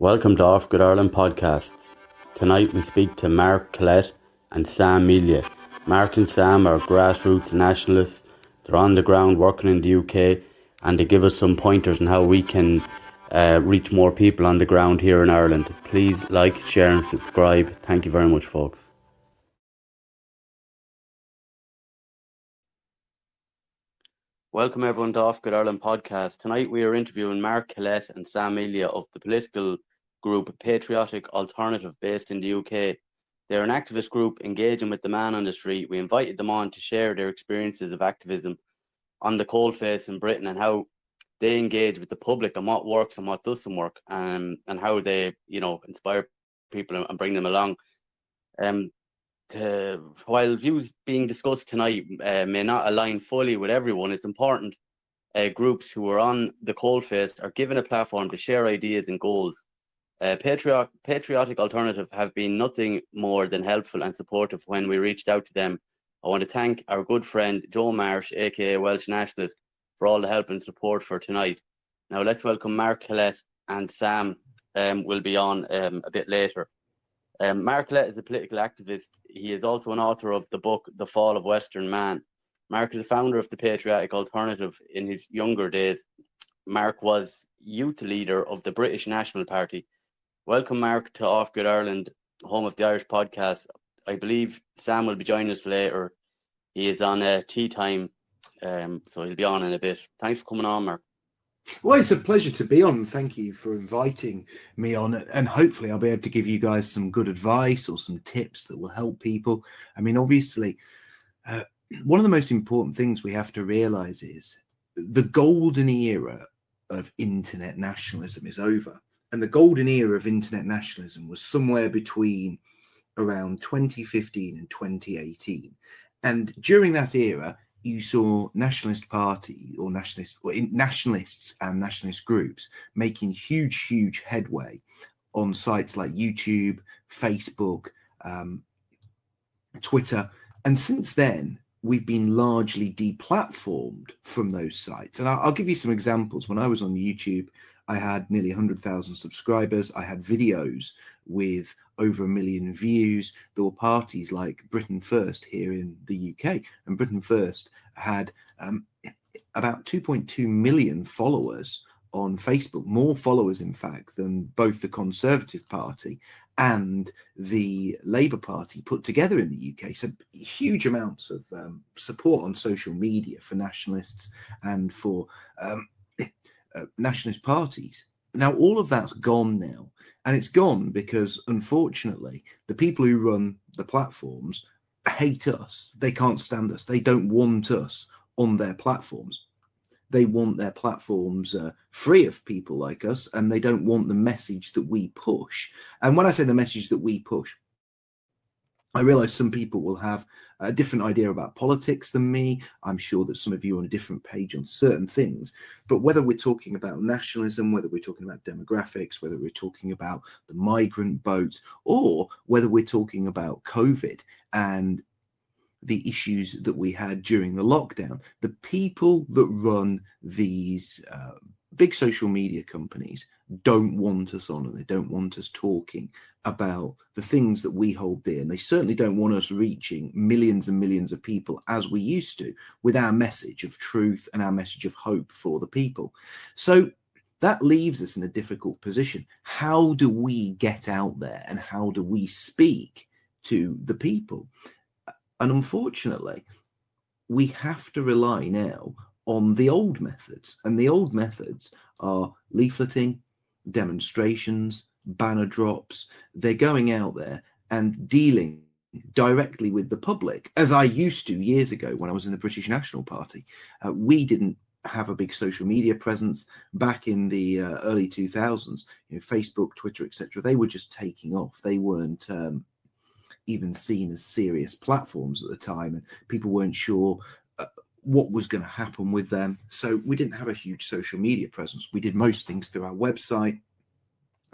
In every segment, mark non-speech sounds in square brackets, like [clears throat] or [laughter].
Welcome to Off Grid Ireland podcasts. Tonight we speak to Mark Collett and Sam Melia. Mark and Sam are grassroots nationalists. They're on the ground working in the UK and they give us some pointers on how we can uh, reach more people on the ground here in Ireland. Please like, share, and subscribe. Thank you very much, folks. Welcome everyone to Off Grid Ireland podcast. Tonight we are interviewing Mark Collett and Sam Melia of the political group Patriotic Alternative based in the UK. They're an activist group engaging with the man on the street. We invited them on to share their experiences of activism on the coalface in Britain and how they engage with the public and what works and what doesn't work and and how they you know inspire people and bring them along. Um, to, while views being discussed tonight uh, may not align fully with everyone, it's important uh, groups who are on the coalface are given a platform to share ideas and goals. Uh, Patriot, Patriotic Alternative have been nothing more than helpful and supportive when we reached out to them. I want to thank our good friend Joe Marsh, aka Welsh Nationalist, for all the help and support for tonight. Now let's welcome Mark Collett and Sam um, will be on um, a bit later. Um, Mark Collett is a political activist. He is also an author of the book The Fall of Western Man. Mark is a founder of the Patriotic Alternative in his younger days. Mark was youth leader of the British National Party. Welcome, Mark, to Off Grid Ireland, home of the Irish podcast. I believe Sam will be joining us later. He is on a tea time um, so he'll be on in a bit. Thanks for coming on, Mark. Well, it's a pleasure to be on. Thank you for inviting me on. And hopefully, I'll be able to give you guys some good advice or some tips that will help people. I mean, obviously, uh, one of the most important things we have to realize is the golden era of internet nationalism is over. And the golden era of internet nationalism was somewhere between around 2015 and 2018. And during that era, you saw nationalist party or nationalist or nationalists and nationalist groups making huge, huge headway on sites like YouTube, Facebook, um, Twitter, and since then we've been largely deplatformed from those sites. And I'll, I'll give you some examples. When I was on YouTube, I had nearly 100,000 subscribers. I had videos with over a million views. There were parties like Britain First here in the UK, and Britain First had um, about 2.2 million followers on Facebook, more followers, in fact, than both the Conservative Party and the Labour Party put together in the UK. So, huge amounts of um, support on social media for nationalists and for um, uh, nationalist parties. Now, all of that's gone now. And it's gone because, unfortunately, the people who run the platforms hate us. They can't stand us. They don't want us on their platforms. They want their platforms uh, free of people like us, and they don't want the message that we push. And when I say the message that we push, I realize some people will have a different idea about politics than me. I'm sure that some of you are on a different page on certain things. But whether we're talking about nationalism, whether we're talking about demographics, whether we're talking about the migrant boat, or whether we're talking about COVID and the issues that we had during the lockdown, the people that run these uh, big social media companies don't want us on and they don't want us talking about the things that we hold dear. And they certainly don't want us reaching millions and millions of people as we used to with our message of truth and our message of hope for the people. So that leaves us in a difficult position. How do we get out there and how do we speak to the people? And unfortunately, we have to rely now on the old methods. And the old methods are leafleting, demonstrations, banner drops. They're going out there and dealing directly with the public, as I used to years ago when I was in the British National Party. Uh, we didn't have a big social media presence back in the uh, early 2000s. You know, Facebook, Twitter, etc. They were just taking off. They weren't um, even seen as serious platforms at the time, and people weren't sure what was going to happen with them. So we didn't have a huge social media presence. We did most things through our website.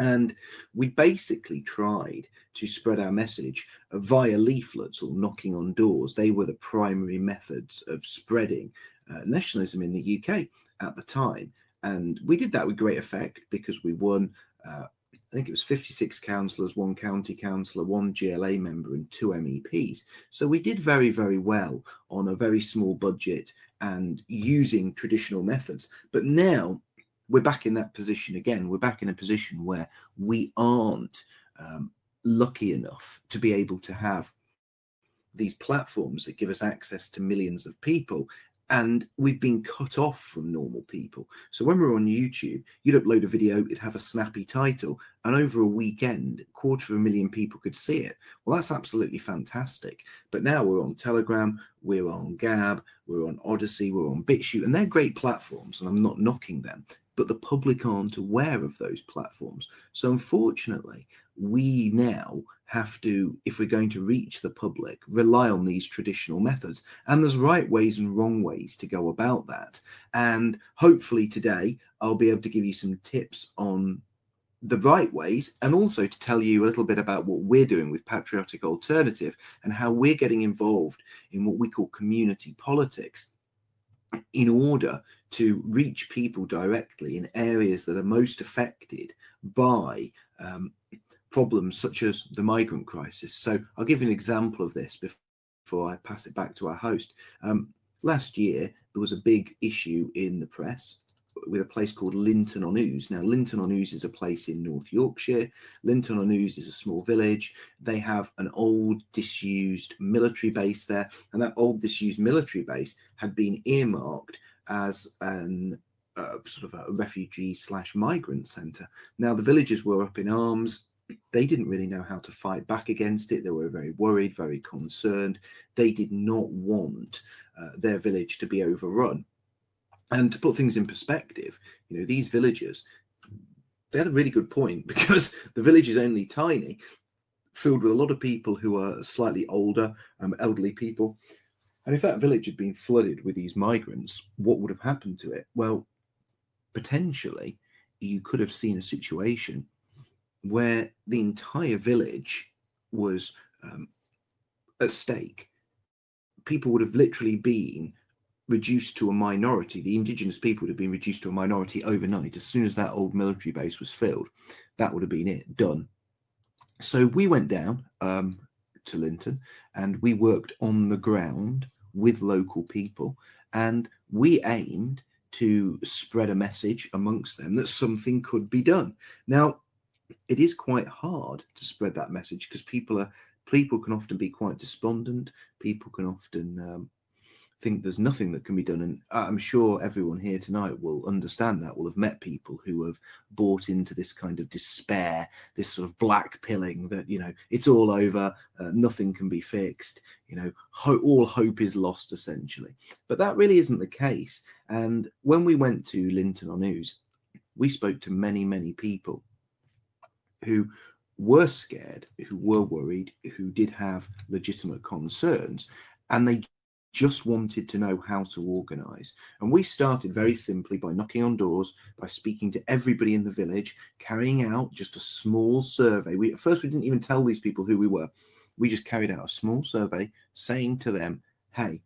And we basically tried to spread our message via leaflets or knocking on doors. They were the primary methods of spreading uh, nationalism in the UK at the time. And we did that with great effect because we won uh, I think it was 56 councillors, one county councillor, one GLA member, and two MEPs. So we did very, very well on a very small budget and using traditional methods. But now we're back in that position again. We're back in a position where we aren't um, lucky enough to be able to have these platforms that give us access to millions of people and we've been cut off from normal people. So when we're on YouTube, you'd upload a video, it'd have a snappy title, and over a weekend, quarter of a million people could see it. Well, that's absolutely fantastic. But now we're on Telegram, we're on Gab, we're on Odysee, we're on BitChute, and they're great platforms, and I'm not knocking them but the public aren't aware of those platforms. So, unfortunately, we now have to, if we're going to reach the public, rely on these traditional methods. And there's right ways and wrong ways to go about that. And hopefully, today, I'll be able to give you some tips on the right ways and also to tell you a little bit about what we're doing with Patriotic Alternative and how we're getting involved in what we call community politics in order to reach people directly in areas that are most affected by um, problems such as the migrant crisis. So I'll give you an example of this before I pass it back to our host. Um, last year, there was a big issue in the press with a place called Linton on Ouse. Now, Linton on Ouse is a place in North Yorkshire. Linton on Ouse is a small village. They have an old, disused military base there, and that old, disused military base had been earmarked as an uh, sort of a refugee slash migrant center. Now, the villagers were up in arms. They didn't really know how to fight back against it. They were very worried, very concerned. They did not want uh, their village to be overrun. And to put things in perspective, you know, these villagers, they had a really good point [laughs] because the village is only tiny, filled with a lot of people who are slightly older, um, elderly people. And if that village had been flooded with these migrants, what would have happened to it? Well, potentially, you could have seen a situation where the entire village was um, at stake. People would have literally been reduced to a minority. The indigenous people would have been reduced to a minority overnight. As soon as that old military base was filled, that would have been it, done. So we went down um, to Linton and we worked on the ground with local people and we aimed to spread a message amongst them that something could be done. Now, it is quite hard to spread that message because people are people can often be quite despondent. People can often um, think there's nothing that can be done. And I'm sure everyone here tonight will understand that, will have met people who have bought into this kind of despair, this sort of black pilling that, you know, it's all over, uh, nothing can be fixed, you know, ho- all hope is lost essentially. But that really isn't the case. And when we went to Linton on Ouse, we spoke to many, many people who were scared, who were worried, who did have legitimate concerns, and they just wanted to know how to organize. And we started very simply by knocking on doors, by speaking to everybody in the village, carrying out just a small survey. We at first we didn't even tell these people who we were. We just carried out a small survey saying to them, "Hey,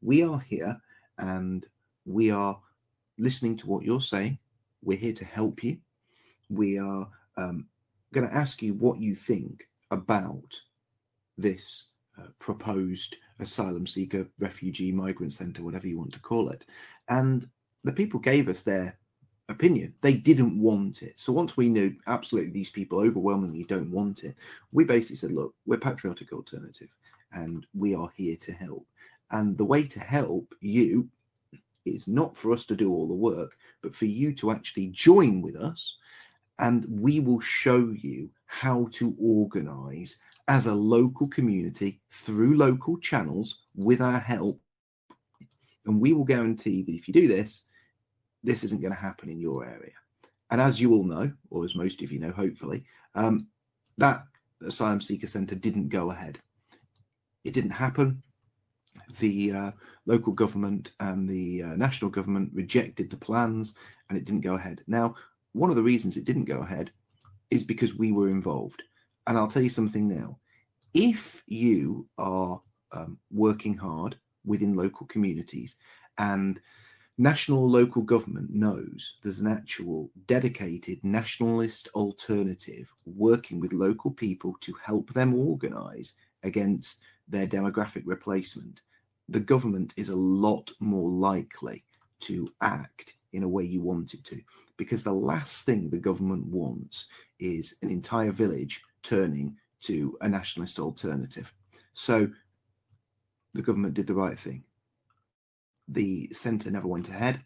we are here and we are listening to what you're saying. We're here to help you. We are um, going to ask you what you think about this uh, proposed asylum seeker, refugee, migrant center, whatever you want to call it. And the people gave us their opinion. They didn't want it. So once we knew absolutely these people overwhelmingly don't want it, we basically said, look, we're patriotic alternative and we are here to help. And the way to help you is not for us to do all the work, but for you to actually join with us. And we will show you how to organize as a local community through local channels with our help. And we will guarantee that if you do this, this isn't going to happen in your area. And as you all know, or as most of you know, hopefully, um, that Asylum Seeker Centre didn't go ahead. It didn't happen. The uh, local government and the uh, national government rejected the plans and it didn't go ahead. Now, one of the reasons it didn't go ahead is because we were involved. And I'll tell you something now. If you are um, working hard within local communities and national or local government knows there's an actual dedicated nationalist alternative working with local people to help them organize against their demographic replacement, the government is a lot more likely to act in a way you want it to. Because the last thing the government wants is an entire village turning to a nationalist alternative. So the government did the right thing. The centre never went ahead.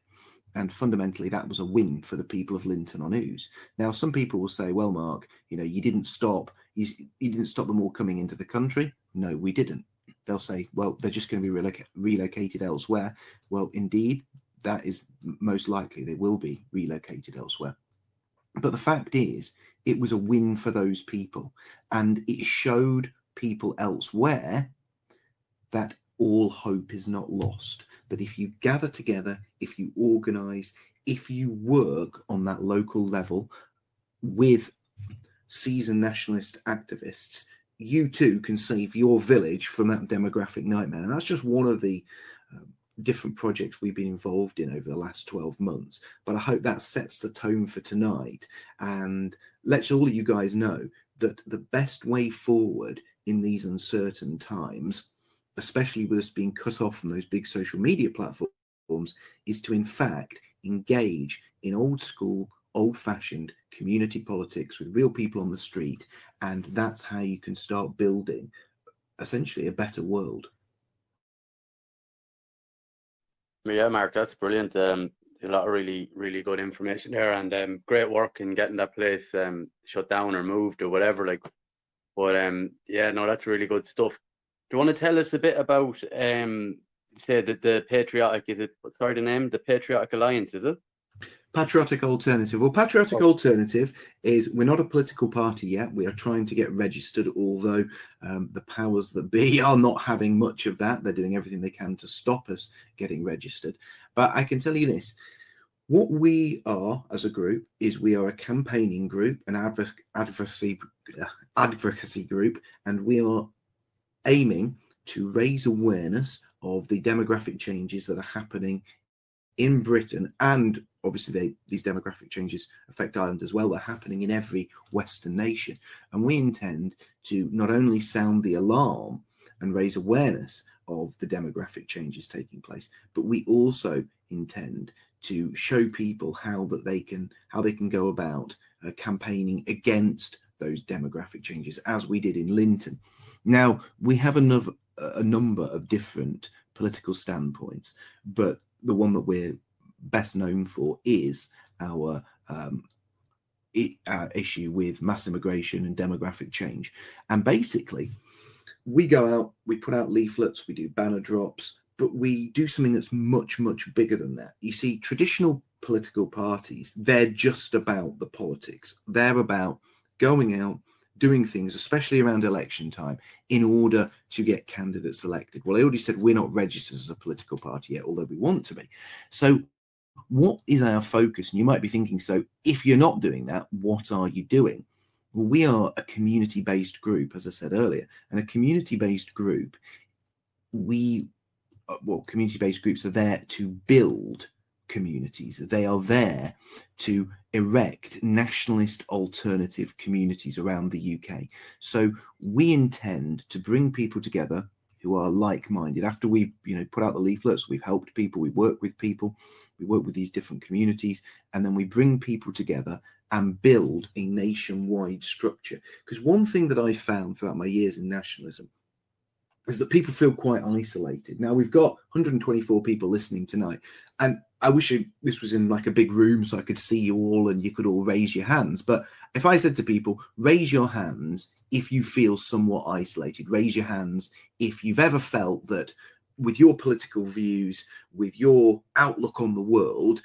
And fundamentally, that was a win for the people of Linton on Ouse. Now, some people will say, well, Mark, you know, you didn't stop, you, you didn't stop them all coming into the country. No, we didn't. They'll say, well, they're just going to be reloc- relocated elsewhere. Well, indeed, that is most likely they will be relocated elsewhere. But the fact is, it was a win for those people. And it showed people elsewhere that all hope is not lost. That if you gather together, if you organize, if you work on that local level with seasoned nationalist activists, you too can save your village from that demographic nightmare. And that's just one of the different projects we've been involved in over the last 12 months. But I hope that sets the tone for tonight and lets all of you guys know that the best way forward in these uncertain times, especially with us being cut off from those big social media platforms, is to in fact engage in old school, old fashioned community politics with real people on the street. And that's how you can start building essentially a better world. Yeah, Mark, that's brilliant. Um, a lot of really, really good information there, and um, great work in getting that place um shut down or moved or whatever. Like, but um, yeah, no, that's really good stuff. Do you want to tell us a bit about um, say that the patriotic is it? Sorry, the name, the Patriotic Alliance, is it? Patriotic Alternative. Well, Patriotic oh. Alternative is we're not a political party yet. We are trying to get registered, although um, the powers that be [laughs] are not having much of that. They're doing everything they can to stop us getting registered. But I can tell you this what we are as a group is we are a campaigning group, an advocacy, uh, advocacy group, and we are aiming to raise awareness of the demographic changes that are happening in Britain and obviously they, these demographic changes affect Ireland as well. They're happening in every Western nation. And we intend to not only sound the alarm and raise awareness of the demographic changes taking place, but we also intend to show people how that they can how they can go about uh, campaigning against those demographic changes as we did in Linton. Now we have another a number of different political standpoints, but the one that we're best known for is our um, uh, issue with mass immigration and demographic change. And basically, we go out, we put out leaflets, we do banner drops, but we do something that's much, much bigger than that. You see, traditional political parties, they're just about the politics. They're about going out, doing things, especially around election time, in order to get candidates elected. Well, I already said we're not registered as a political party yet, although we want to be. So what is our focus? And you might be thinking, so if you're not doing that, what are you doing? Well, we are a community based group, as I said earlier, and a community based group, we, uh, well, community based groups are there to build communities. They are there to erect nationalist alternative communities around the UK. So we intend to bring people together who are like-minded. After we've you know put out the leaflets, we've helped people, we work with people, we work with these different communities, and then we bring people together and build a nationwide structure. Because one thing that I found throughout my years in nationalism is that people feel quite isolated. Now we've got 124 people listening tonight, and I wish this was in like a big room so I could see you all and you could all raise your hands. But if I said to people, raise your hands if you feel somewhat isolated, raise your hands if you've ever felt that with your political views, with your outlook on the world,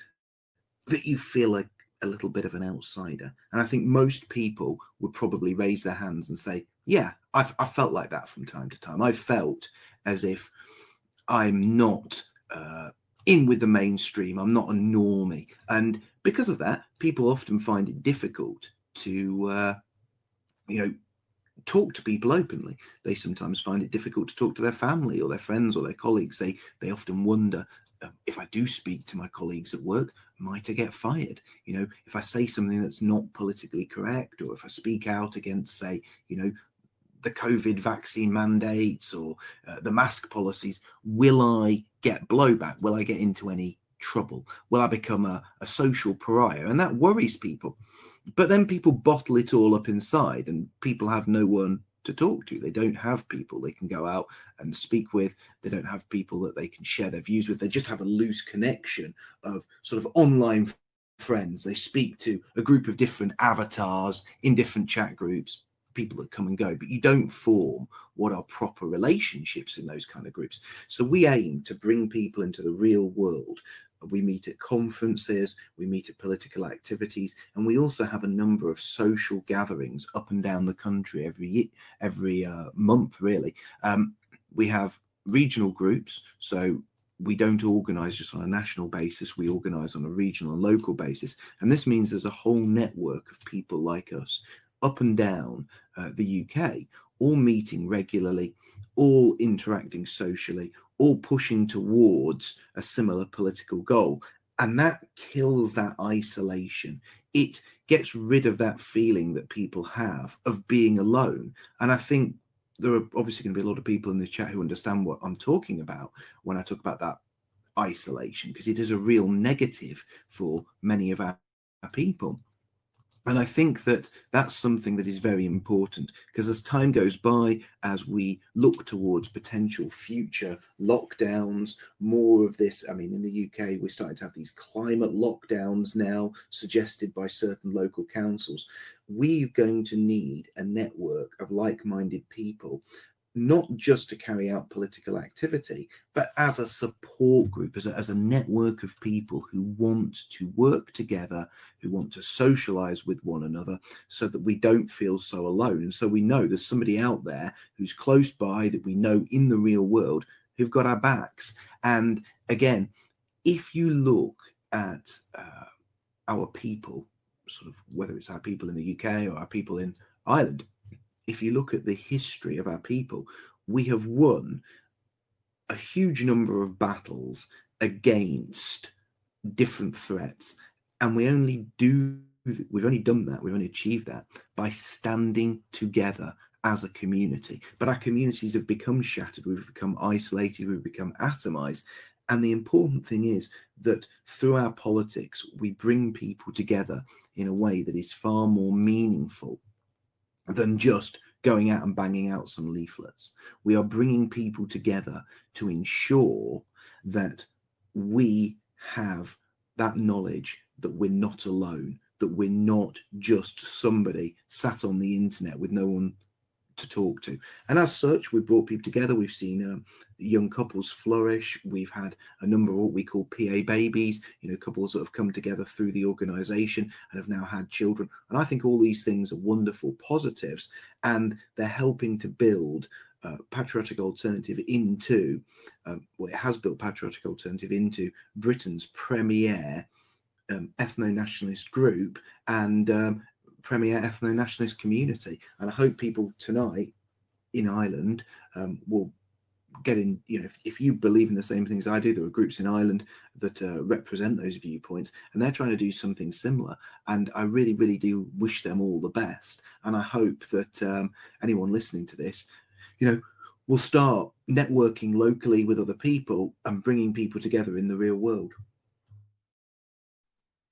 that you feel like a little bit of an outsider. And I think most people would probably raise their hands and say, Yeah, I've, i felt like that from time to time. I've felt as if I'm not uh, in with the mainstream, I'm not a normie. And because of that, people often find it difficult to, uh, you know, talk to people openly. They sometimes find it difficult to talk to their family or their friends or their colleagues. They they often wonder, uh, if I do speak to my colleagues at work, might I get fired? You know, if I say something that's not politically correct, or if I speak out against, say, you know, the COVID vaccine mandates or uh, the mask policies, will I get blowback? Will I get into any trouble? Will I become a, a social pariah? And that worries people. But then people bottle it all up inside, and people have no one to talk to. They don't have people they can go out and speak with. They don't have people that they can share their views with. They just have a loose connection of sort of online friends. They speak to a group of different avatars in different chat groups, people that come and go, but you don't form what are proper relationships in those kind of groups. So we aim to bring people into the real world we meet at conferences, we meet at political activities, and we also have a number of social gatherings up and down the country every every uh, month. Really, um, we have regional groups, so we don't organise just on a national basis. We organise on a regional and local basis, and this means there's a whole network of people like us up and down uh, the UK, all meeting regularly, all interacting socially, all pushing towards a similar political goal. And that kills that isolation. It gets rid of that feeling that people have of being alone. And I think there are obviously going to be a lot of people in the chat who understand what I'm talking about when I talk about that isolation, because it is a real negative for many of our, people. And I think that that's something that is very important because as time goes by, as we look towards potential future lockdowns, more of this, I mean, in the UK, we're starting to have these climate lockdowns now suggested by certain local councils. We're going to need a network of like minded people not just to carry out political activity, but as a support group, as a, as a network of people who want to work together, who want to socialize with one another, so that we don't feel so alone. And so we know there's somebody out there who's close by that we know in the real world who've got our backs. And again, if you look at uh, our people, sort of whether it's our people in the UK or our people in Ireland, if you look at the history of our people, we have won a huge number of battles against different threats. And we only do, we've only done that, we've only achieved that by standing together as a community. But our communities have become shattered, we've become isolated, we've become atomized. And the important thing is that through our politics, we bring people together in a way that is far more meaningful than just going out and banging out some leaflets. We are bringing people together to ensure that we have that knowledge that we're not alone, that we're not just somebody sat on the internet with no one to talk to. And as such, we've brought people together. We've seen um, young couples flourish. We've had a number of what we call PA babies, you know, couples that have come together through the organization and have now had children. And I think all these things are wonderful positives and they're helping to build uh, patriotic alternative into um, well, it has built patriotic alternative into Britain's premier um, ethno nationalist group and um, premier ethno nationalist community. And I hope people tonight in Ireland um, will get in. You know, if, if, you believe in the same things I do, there are groups in Ireland that uh, represent those viewpoints, and they're trying to do something similar. And I really, really do wish them all the best. And I hope that um, anyone listening to this, you know, will start networking locally with other people and bringing people together in the real world.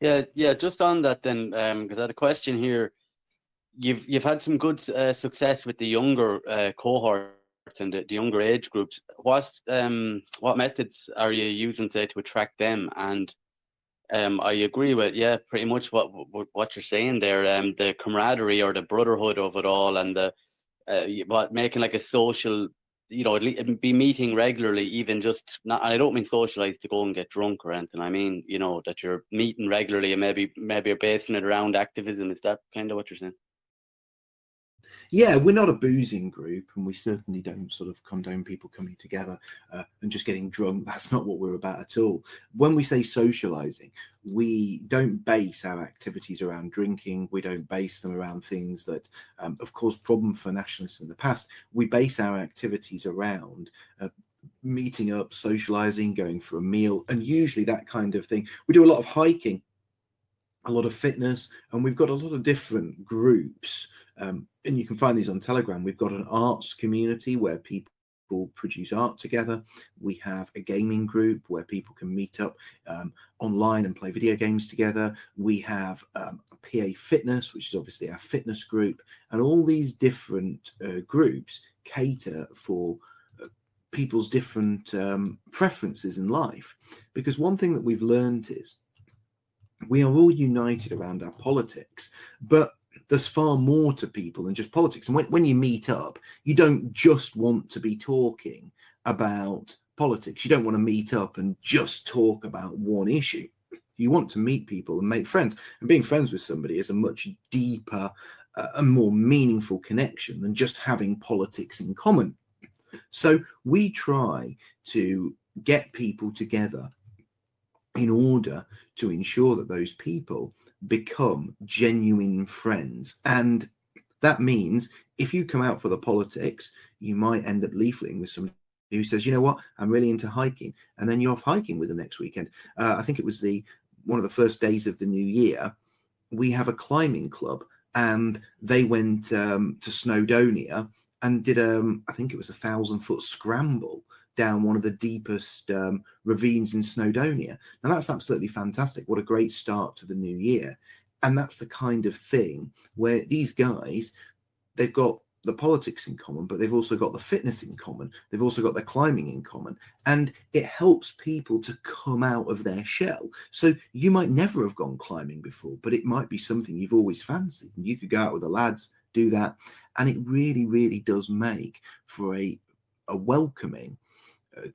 Yeah, yeah. Just on that, then, because um, I had a question here. You've you've had some good uh, success with the younger uh, cohorts and the, the, younger age groups. What um what methods are you using say to attract them? And um, I agree with yeah, pretty much what what, what you're saying there. Um, the camaraderie or the brotherhood of it all, and the uh, what making like a social you know, be meeting regularly, even just not. I don't mean socialize to go and get drunk or anything. I mean, you know, that you're meeting regularly and maybe maybe you're basing it around activism. Is that kind of what you're saying? Yeah, we're not a boozing group, and we certainly don't sort of condone people coming together uh, and just getting drunk. That's not what we're about at all. When we say socializing, we don't base our activities around drinking. We don't base them around things that, um, of course, problem for nationalists in the past. We base our activities around uh, meeting up, socializing, going for a meal, and usually that kind of thing. We do a lot of hiking, a lot of fitness, and we've got a lot of different groups. Um, and you can find these on Telegram. We've got an arts community where people produce art together. We have a gaming group where people can meet up um, online and play video games together. We have um, PA Fitness, which is obviously our fitness group, and all these different uh, groups cater for uh, people's different um, preferences in life. Because one thing that we've learned is we are all united around our politics, but there's far more to people than just politics. And when, when you meet up, you don't just want to be talking about politics. You don't want to meet up and just talk about one issue. You want to meet people and make friends. And being friends with somebody is a much deeper uh, and more meaningful connection than just having politics in common. So we try to get people together in order to ensure that those people become genuine friends. And that means if you come out for the politics, you might end up leafleting with somebody who says, you know what, I'm really into hiking. And then you're off hiking with them next weekend. Uh, I think it was the one of the first days of the new year. We have a climbing club and they went um, to Snowdonia and did um, I think it was a thousand foot scramble down one of the deepest um, ravines in Snowdonia. Now, that's absolutely fantastic. What a great start to the new year. And that's the kind of thing where these guys, they've got the politics in common, but they've also got the fitness in common. They've also got the climbing in common. And it helps people to come out of their shell. So you might never have gone climbing before, but it might be something you've always fancied. And you could go out with the lads, do that. And it really, really does make for a, a welcoming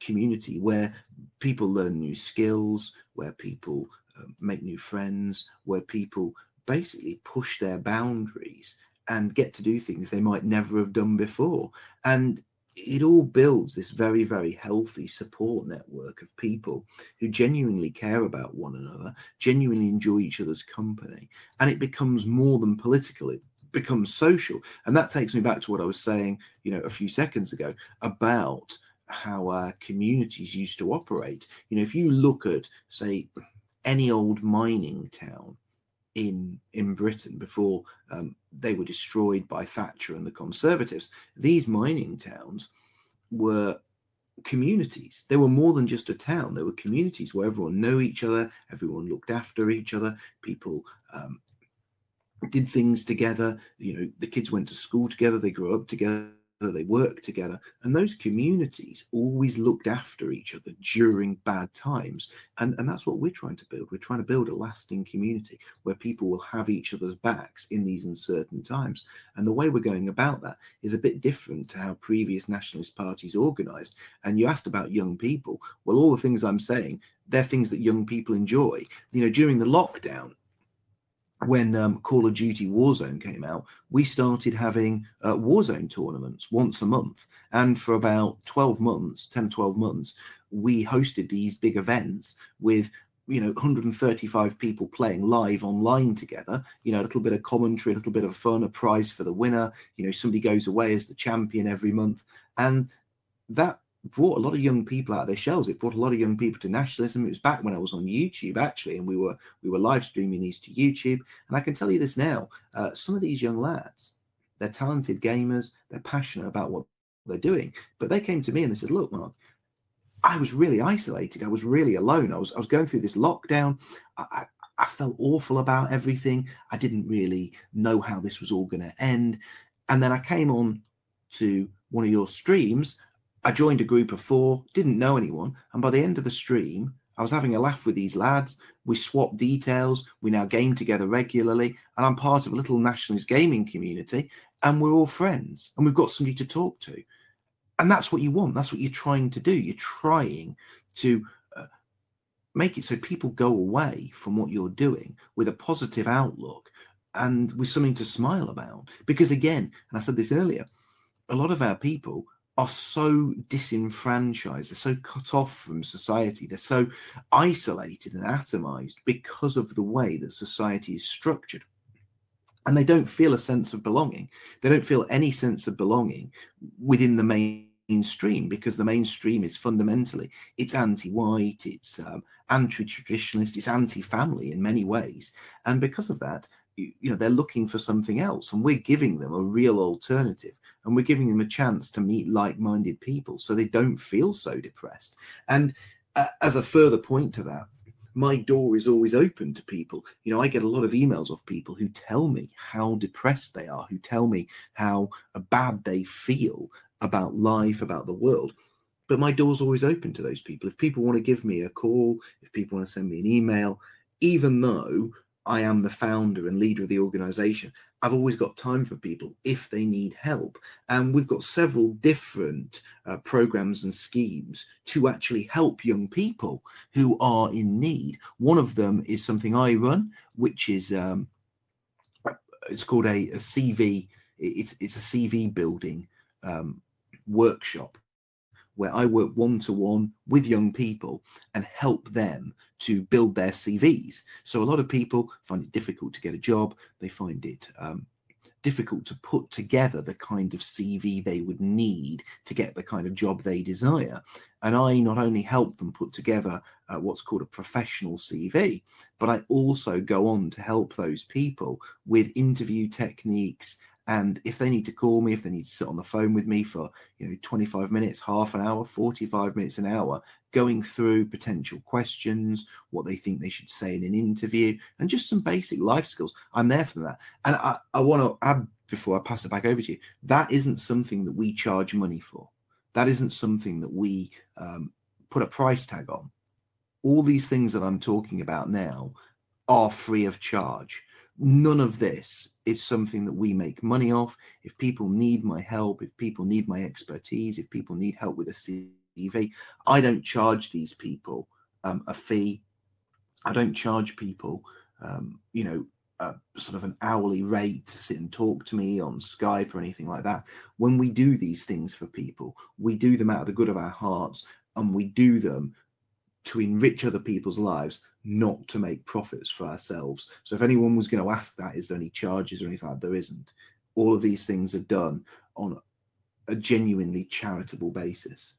community where people learn new skills, where people uh, make new friends, where people basically push their boundaries and get to do things they might never have done before. And it all builds this very, very healthy support network of people who genuinely care about one another, genuinely enjoy each other's company. And it becomes more than political, it becomes social. And that takes me back to what I was saying, you know, a few seconds ago about how our communities used to operate. You know, if you look at, say, any old mining town in in Britain before um, they were destroyed by Thatcher and the Conservatives, these mining towns were communities. They were more than just a town. They were communities where everyone knew each other, everyone looked after each other, people um, did things together. You know, the kids went to school together, they grew up together they worked together and those communities always looked after each other during bad times. And and that's what we're trying to build. We're trying to build a lasting community where people will have each other's backs in these uncertain times. And the way we're going about that is a bit different to how previous nationalist parties organized. And you asked about young people. Well all the things i'm saying they're things that young people enjoy. You know during the lockdown when um, Call of Duty Warzone came out, we started having uh, Warzone tournaments once a month. And for about 12 months, 10, 12 months, we hosted these big events with you know 135 people playing live online together you know a little bit of commentary a little bit of fun a prize for the winner you know somebody goes away as the champion every month and that brought a lot of young people out of their shells. It brought a lot of young people to nationalism. It was back when I was on YouTube actually, and we were we were live streaming these to YouTube. And I can tell you this now: uh, some of these young lads, they're talented gamers. They're passionate about what they're doing. But they came to me and they said, "Look, Mark." I was really isolated. I was really alone. I was I was going through this lockdown. I, I, I felt awful about everything. I didn't really know how this was all going to end. And then I came on to one of your streams I joined a group of four, didn't know anyone, and by the end of the stream, I was having a laugh with these lads. We swapped details. We now game together regularly, and I'm part of a little nationalist gaming community, and we're all friends, and we've got somebody to talk to. And that's what you want. That's what you're trying to do. You're trying to uh, make it so people go away from what you're doing with a positive outlook and with something to smile about. Because again, and I said this earlier, a lot of our people are so disenfranchised, they're so cut off from society, they're so isolated and atomized because of the way that society is structured. And they don't feel a sense of belonging. They don't feel any sense of belonging within the mainstream because the mainstream is fundamentally it's anti-white it's um, anti-traditionalist it's anti-family in many ways and because of that you, you know they're looking for something else and we're giving them a real alternative and we're giving them a chance to meet like-minded people so they don't feel so depressed and uh, as a further point to that my door is always open to people. You know, I get a lot of emails of people who tell me how depressed they are, who tell me how bad they feel about life, about the world. But my door's always open to those people. If people want to give me a call, if people want to send me an email, even though I am the founder and leader of the organization, I've always got time for people if they need help. And we've got several different uh, programs and schemes to actually help young people who are in need. One of them is something I run, which is um, it's called a, a CV. It's, it's a CV building um, workshop where I work one to one with young people and help them to build their CVs. So a lot of people find it difficult to get a job. They find it um, difficult to put together the kind of CV they would need to get the kind of job they desire. And I not only help them put together uh, what's called a professional CV, but I also go on to help those people with interview techniques and if they need to call me, if they need to sit on the phone with me for, you know, 25 minutes, half an hour, 45 minutes, an hour, going through potential questions, what they think they should say in an interview, and just some basic life skills, I'm there for that. And I, I want to add before I pass it back over to you, that isn't something that we charge money for. That isn't something that we um, put a price tag on. All these things that I'm talking about now are free of charge none of this is something that we make money off. If people need my help, if people need my expertise, if people need help with a CV, I don't charge these people um, a fee. I don't charge people, um, you know, sort of an hourly rate to sit and talk to me on Skype or anything like that. When we do these things for people, we do them out of the good of our hearts and we do them to enrich other people's lives not to make profits for ourselves. So if anyone was going to ask that, is there any charges or anything like that? There isn't. All of these things are done on a genuinely charitable basis.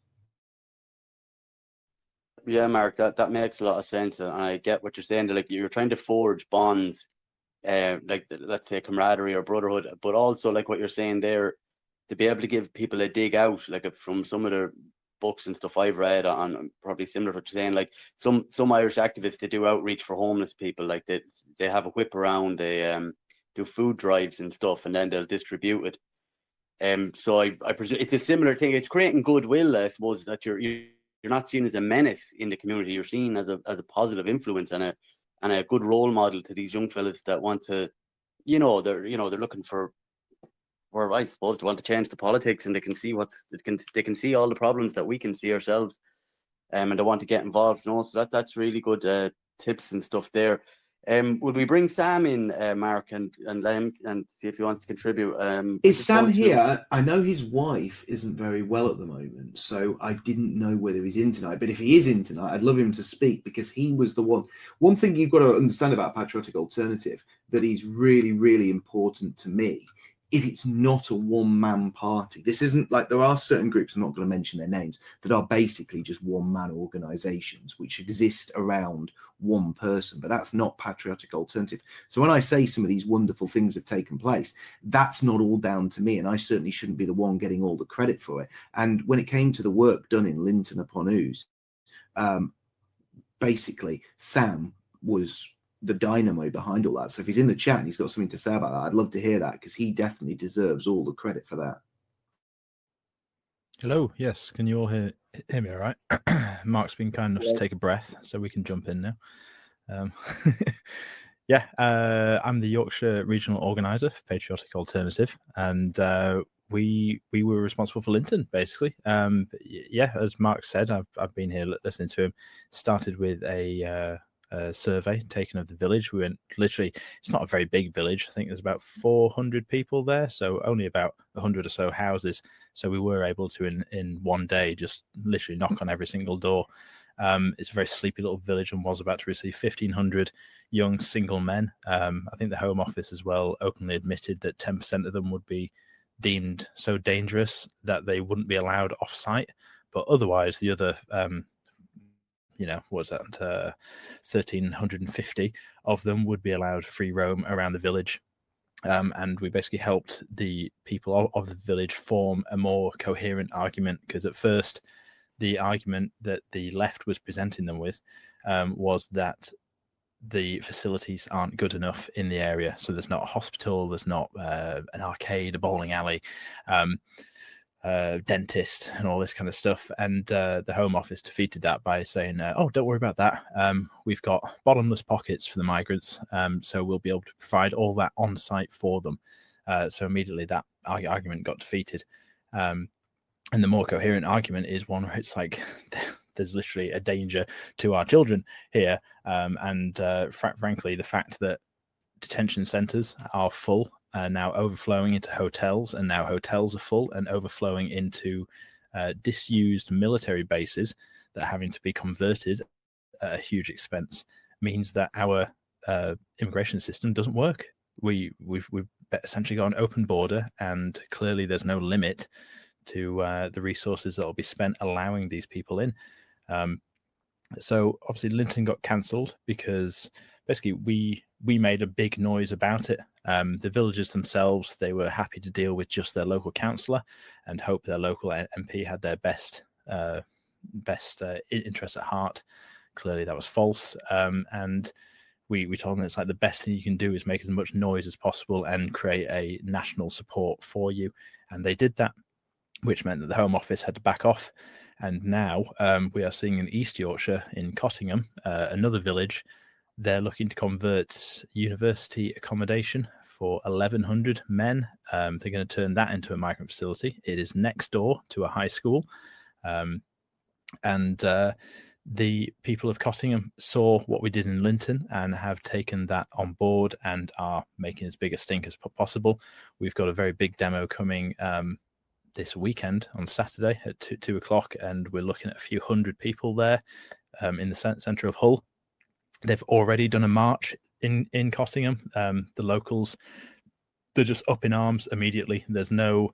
Yeah, Mark, that, that makes a lot of sense. And I get what you're saying. Like you're trying to forge bonds, uh, like let's say camaraderie or brotherhood, but also like what you're saying there, to be able to give people a dig out, like from some of the books and stuff I've read on probably similar to what you're saying. Like some some Irish activists they do outreach for homeless people. Like they they have a whip around, they um do food drives and stuff, and then they'll distribute it. Um, so I I presume it's a similar thing. It's creating goodwill, I suppose, that you're you're not seen as a menace in the community. You're seen as a as a positive influence and a and a good role model to these young fellas that want to, you know, they're you know they're looking for or I suppose they want to change the politics and they can see what's they can they can see all the problems that we can see ourselves, um, and they want to get involved. You know, so that that's really good uh, tips and stuff there. Um, would we bring Sam in, uh, Mark, and and let him and see if he wants to contribute? Um, is Sam here? I know his wife isn't very well at the moment, so I didn't know whether he's in tonight. But if he is in tonight, I'd love him to speak because he was the one. One thing you've got to understand about Patriotic Alternative that is really, really important to me is it's not a one man party. This isn't like there are certain groups, I'm not going to mention their names, that are basically just one man organizations which exist around one person, but that's not patriotic alternative. So when I say some of these wonderful things have taken place, that's not all down to me. And I certainly shouldn't be the one getting all the credit for it. And when it came to the work done in Linton upon Ouse, um, basically Sam was the dynamo behind all that. So if he's in the chat and he's got something to say about that, I'd love to hear that because he definitely deserves all the credit for that. Hello. Yes. Can you all hear hear me all right? [clears throat] Mark's been kind enough yeah. to take a breath, so we can jump in now. Um, [laughs] yeah, uh, I'm the Yorkshire Regional Organizer for Patriotic Alternative, and uh, we we were responsible for Linton basically. Um, yeah, as Mark said, I've I've been here listening to him. Started with a uh, survey taken of the village. We went literally, it's not a very big village. I think there's about 400 people there, so only about 100 or so houses. So we were able to, in, in one day, just literally knock on every single door. Um, it's a very sleepy little village and was about to receive 1,500 young single men. Um, I think the Home Office as well openly admitted that 10% of them would be deemed so dangerous that they wouldn't be allowed off site. But otherwise, the other, um, you know, was that uh, 1,350 of them would be allowed free roam around the village. Um, and we basically helped the people of, of the village form a more coherent argument because at first, the argument that the left was presenting them with um, was that the facilities aren't good enough in the area. So there's not a hospital, there's not uh, an arcade, a bowling alley, um, uh, dentist, and all this kind of stuff. And uh, the Home Office defeated that by saying, uh, "Oh, don't worry about that. Um, we've got bottomless pockets for the migrants, um, so we'll be able to provide all that on site for them." Uh, so immediately that argument got defeated. Um, and the more coherent argument is one where it's like [laughs] there's literally a danger to our children here. Um, and uh, fr- frankly, the fact that detention centres are full, uh, now overflowing into hotels, and now hotels are full and overflowing into uh, disused military bases that are having to be converted at a huge expense, means that our uh, immigration system doesn't work. We we've we've essentially got an open border, and clearly there's no limit to uh, the resources that will be spent allowing these people in. Um, so obviously Linton got cancelled because basically we we made a big noise about it. Um, the villagers themselves they were happy to deal with just their local councillor and hope their local MP had their best uh, best uh, interest at heart. Clearly that was false, um, and we we told them it's like the best thing you can do is make as much noise as possible and create a national support for you, and they did that, which meant that the Home Office had to back off and now um, we are seeing in East Yorkshire, in Cottingham, uh, another village, they're looking to convert university accommodation for 1,100 men. Um, they're going to turn that into a migrant facility. It is next door to a high school. Um, and uh, the people of Cottingham saw what we did in Linton and have taken that on board and are making as big a stink as possible. We've got a very big demo coming um, this weekend on Saturday at two, two o'clock, and we're looking at a few hundred people there um, in the centre of Hull. They've already done a march in in Cottingham. Um, the locals, they're just up in arms immediately. There's no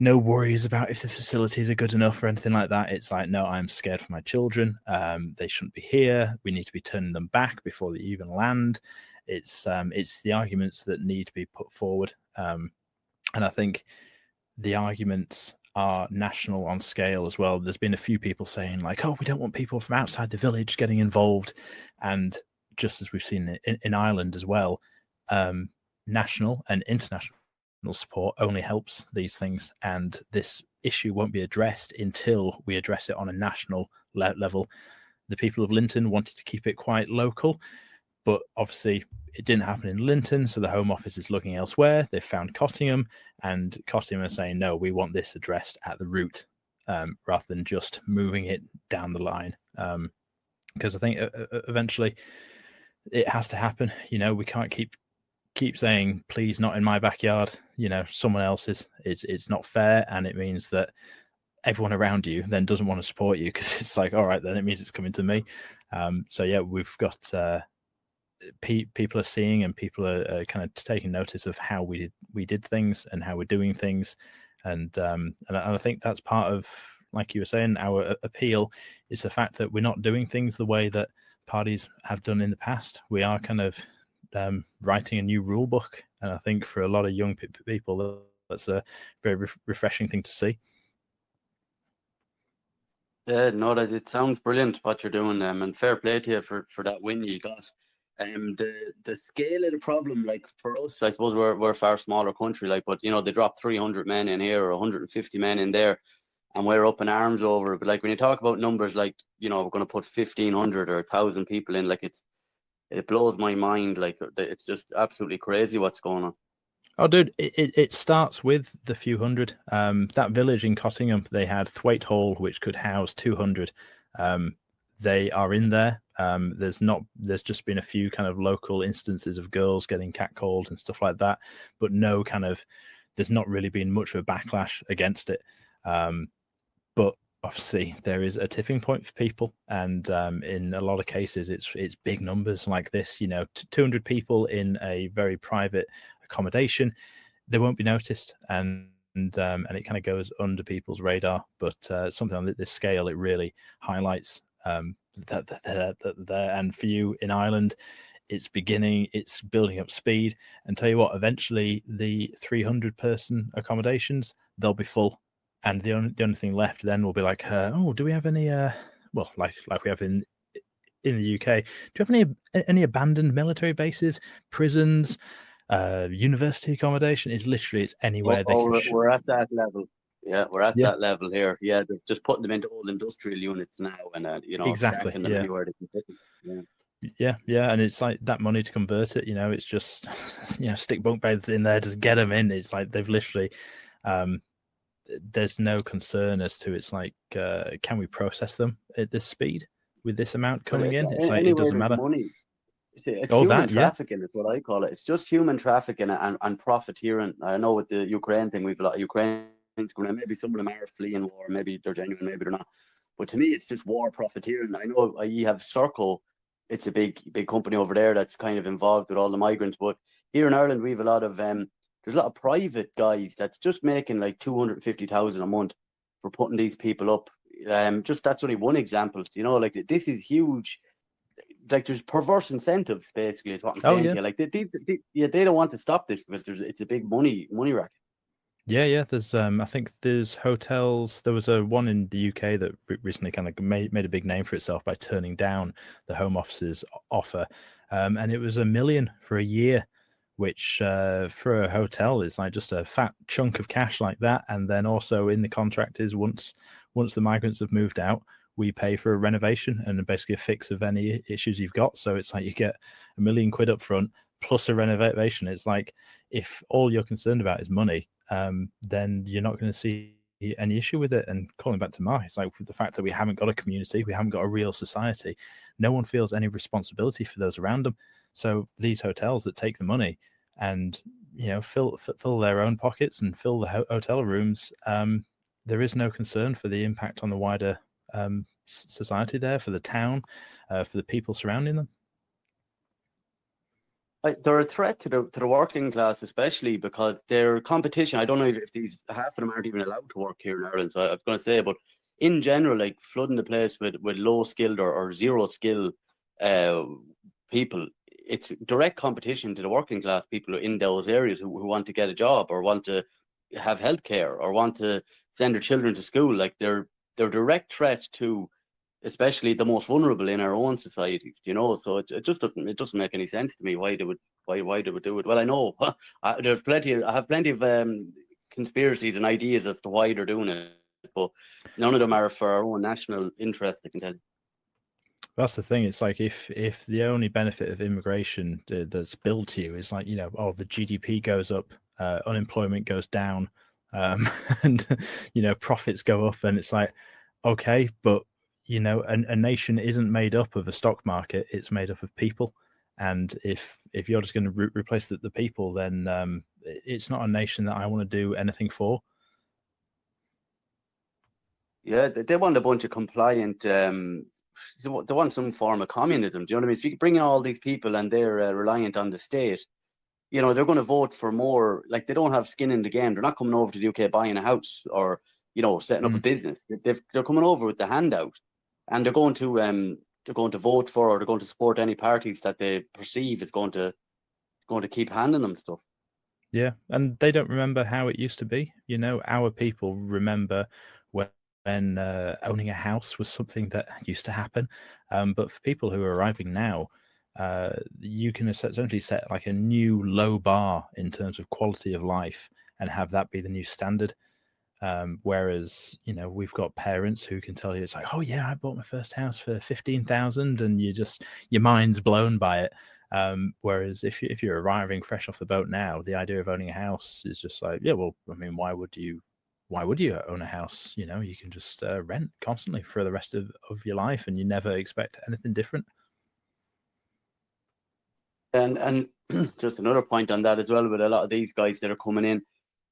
no worries about if the facilities are good enough or anything like that. It's like, no, I'm scared for my children. Um, they shouldn't be here. We need to be turning them back before they even land. It's um, it's the arguments that need to be put forward, um, and I think the arguments are national on scale as well. There's been a few people saying like, "Oh, we don't want people from outside the village getting involved," and just as we've seen in, in Ireland as well, um, national and international support only helps these things, and this issue won't be addressed until we address it on a national le- level. The people of Linton wanted to keep it quite local, but obviously it didn't happen in Linton, so the Home Office is looking elsewhere. They've found Cottingham, and Cottingham are saying, no, we want this addressed at the root um, rather than just moving it down the line. Um, because I think uh, uh, eventually it has to happen. You know, we can't keep keep saying, please, not in my backyard. You know, someone else's. It's it's not fair, and it means that everyone around you then doesn't want to support you because [laughs] it's like, all right, then it means it's coming to me. Um, so yeah, we've got uh, pe- people are seeing and people are, are, kind of taking notice of how we did, we did things and how we're doing things, and um, and, I, and I think that's part of, like you were saying, our appeal is the fact that we're not doing things the way that parties have done in the past. We are kind of um, writing a new rule book, and I think for a lot of young people, that's a very re- refreshing thing to see. Yeah, no, that it sounds brilliant what you're doing, um, and fair play to you for, for that win you got. Um, the the scale of the problem, like for us, I suppose we're we're a far smaller country, like, but you know they dropped three hundred men in here or one hundred and fifty men in there, and we're up in arms over it. But like when you talk about numbers, like you know we're going to put fifteen hundred or thousand people in, like it's it blows my mind. Like it's just absolutely crazy what's going on. Oh, dude, it, it starts with the few hundred. Um, that village in Cottingham, they had Thwaite Hall, which could house 200. Um, they are in there. Um, there's not. There's just been a few kind of local instances of girls getting catcalled and stuff like that, but no kind of. There's not really been much of a backlash against it. Um, but obviously, there is a tipping point for people, and um, in a lot of cases, it's it's big numbers like this. You know, 200 people in a very private accommodation, they won't be noticed, and and um, and it kind of goes under people's radar. But uh, something on this scale, it really highlights um, that, that, that there. And for you in Ireland, it's beginning, it's building up speed. And tell you what, eventually the 300 person accommodations they'll be full, and the only the only thing left then will be like, uh, oh, do we have any? Uh, well, like like we have in in the UK. Do you have any any abandoned military bases, prisons, uh, university accommodation? Is literally it's anywhere. Oh, oh we're, we're, at that level. Yeah, we're at yeah. that level here. Yeah, they're just putting them into old industrial units now, and uh, you know, exactly. Yeah. yeah. Yeah, yeah, and it's like that money to convert it. You know, it's just [laughs] you know stick bunk beds in there, just get them in. It's like they've literally um, there's no concern as to it's like uh, can we process them at this speed with this amount coming in? It's like it doesn't matter. Money. It's, it's oh, human that, trafficking yeah. is what I call it. It's just human trafficking and, and profiteering. I know with the Ukraine thing, we've a lot of Ukrainians going. Maybe some of them are fleeing war. Maybe they're genuine. Maybe they're not. But to me, it's just war profiteering. I know you have Serco, It's a big, big company over there that's kind of involved with all the migrants. But here in Ireland, we have a lot of um, there's a lot of private guys that's just making like 250,000 a month for putting these people up. Um, just that's only one example. You know, like this is huge. Like there's perverse incentives, basically, is what I'm oh, saying. Oh, yeah. Like they, they, they, yeah, they don't want to stop this because there's it's a big money money racket. Yeah, yeah. There's, um, I think there's hotels. There was a one in the UK that recently kind of made made a big name for itself by turning down the Home Office's offer, um, and it was a million for a year which uh, for a hotel is like just a fat chunk of cash like that. And then also in the contract is once once the migrants have moved out, we pay for a renovation and basically a fix of any issues you've got. So it's like you get a million quid up front plus a renovation. It's like if all you're concerned about is money, um, then you're not going to see any issue with it. And calling back to Mark, it's like the fact that we haven't got a community, we haven't got a real society. No one feels any responsibility for those around them. So these hotels that take the money and you know fill fill their own pockets and fill the hotel rooms, um, there is no concern for the impact on the wider um, society there, for the town, uh, for the people surrounding them. They're a threat to the to the working class, especially because their competition. I don't know if these half of them aren't even allowed to work here in Ireland. So I was going to say, but in general, like flooding the place with with low skilled or, or zero skill uh, people it's direct competition to the working class people in those areas who, who want to get a job or want to have healthcare or want to send their children to school. Like they're they're direct threat to especially the most vulnerable in our own societies, you know. So it, it just doesn't it doesn't make any sense to me why they would why why they would do it. Well, I know [laughs] I, there's plenty. Of, I have plenty of um, conspiracies and ideas as to why they're doing it, but none of them are for our own national interest. I can tell. That's the thing. It's like if if the only benefit of immigration that's billed to you is like you know, oh, the GDP goes up, uh, unemployment goes down, um, [laughs] and you know, profits go up, and it's like, okay, but you know, a, a nation isn't made up of a stock market; it's made up of people. And if if you're just going to re- replace the, the people, then um, it's not a nation that I want to do anything for. Yeah, they want a bunch of compliant um, they want some form of communism. Do you know what I mean? If you bring in all these people and they're uh, reliant on the state, you know, they're going to vote for more. Like they don't have skin in the game. They're not coming over to the UK buying a house or you know setting up mm. a business. They've, they're coming over with the handout, and they're going to um they're going to vote for or they're going to support any parties that they perceive is going to going to keep handing them stuff. Yeah, and they don't remember how it used to be. You know, our people remember when uh, owning a house was something that used to happen. Um, but for people who are arriving now, uh, you can essentially set like a new low bar in terms of quality of life and have that be the new standard. Um, whereas you know we've got parents who can tell you it's like, oh yeah, I bought my first house for fifteen thousand, and you just your mind's blown by it. Um, whereas if you, if you're arriving fresh off the boat now, the idea of owning a house is just like, yeah, well, I mean, why would you why would you own a house? You know, you can just uh, rent constantly for the rest of, of your life and you never expect anything different. And and [clears throat] just another point on that as well with a lot of these guys that are coming in,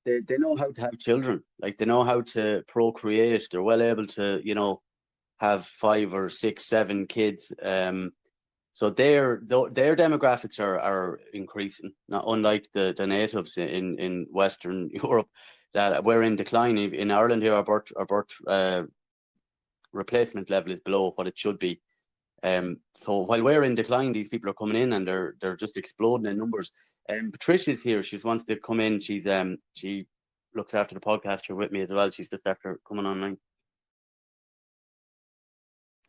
they, they know how to have children. Like they know how to procreate. They're well able to, you know, have five or six, seven kids. Um, So their their demographics are are increasing. Not unlike the, the natives in, in Western [laughs] Europe, that we're in decline. In Ireland here, our birth our birth uh, replacement level is below what it should be. Um, so while we're in decline, these people are coming in and they're they're just exploding in numbers. And um, Patricia's here. She wants to come in. She's um she looks after the podcast here with me as well. She's just after coming online.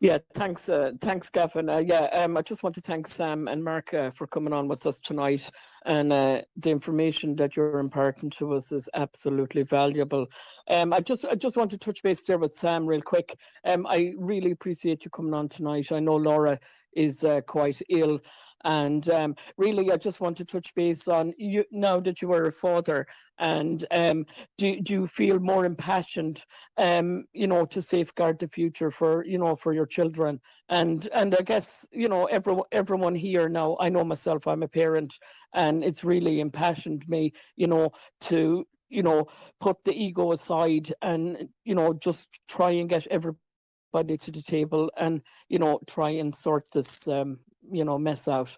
Yeah, thanks, uh, thanks, Gavin. Uh, yeah, um, I just want to thank Sam and Mark uh, for coming on with us tonight, and uh, the information that you're imparting to us is absolutely valuable. Um, I just, I just want to touch base there with Sam real quick. Um, I really appreciate you coming on tonight. I know Laura is uh, quite ill, and um, really, I just want to touch base on you now that you are a father, and um, do, do you feel more impassioned, um, you know, to safeguard the future for you know for your children, and and I guess you know everyone everyone here now. I know myself, I'm a parent, and it's really impassioned me, you know, to you know put the ego aside and you know just try and get everybody to the table and you know try and sort this um, you know mess out.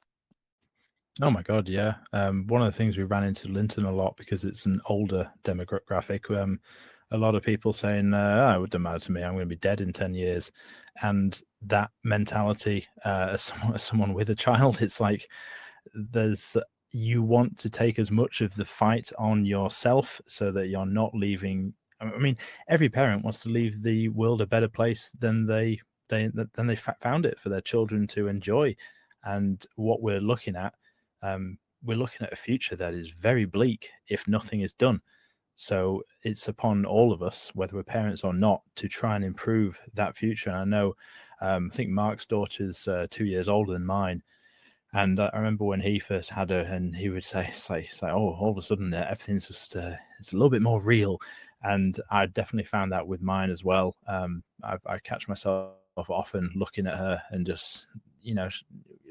Oh my god, yeah. Um, one of the things we ran into Linton a lot because it's an older demographic. Um, a lot of people saying, uh, "Oh, it doesn't matter to me. I'm going to be dead in ten years," and that mentality, uh, [laughs] as, someone, as someone with a child, it's like there's you want to take as much of the fight on yourself so that you're not leaving. I mean, every parent wants to leave the world a better place than they they than they found it for their children to enjoy. And what we're looking at, um, we're looking at a future that is very bleak if nothing is done. So it's upon all of us, whether we're parents or not, to try and improve that future. And I know, um, I think Mark's daughter's uh, two years older than mine. And I remember when he first had her, and he would say, say, say, oh, all of a sudden uh, everything's just, uh, it's a little bit more real. And I definitely found that with mine as well. Um, I, I catch myself often looking at her and just you know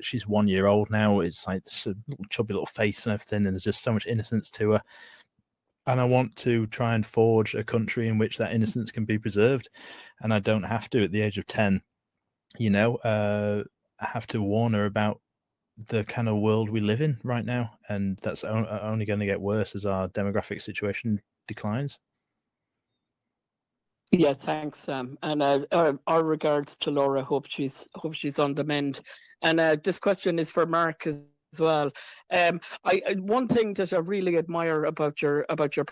she's one year old now. It's like this little chubby little face and everything and there's just so much innocence to her. And i want to try and forge a country in which that innocence can be preserved. And i don't have to at the age of 10 you know uh have to warn her about the kind of world we live in right now. And that's only going to get worse as our demographic situation declines yeah, thanks, Sam. And uh, our, our, regards to Laura. Hope she's hope she's on the mend. And uh, this question is for Mark as, as well. Um, I one thing that I really admire about your about your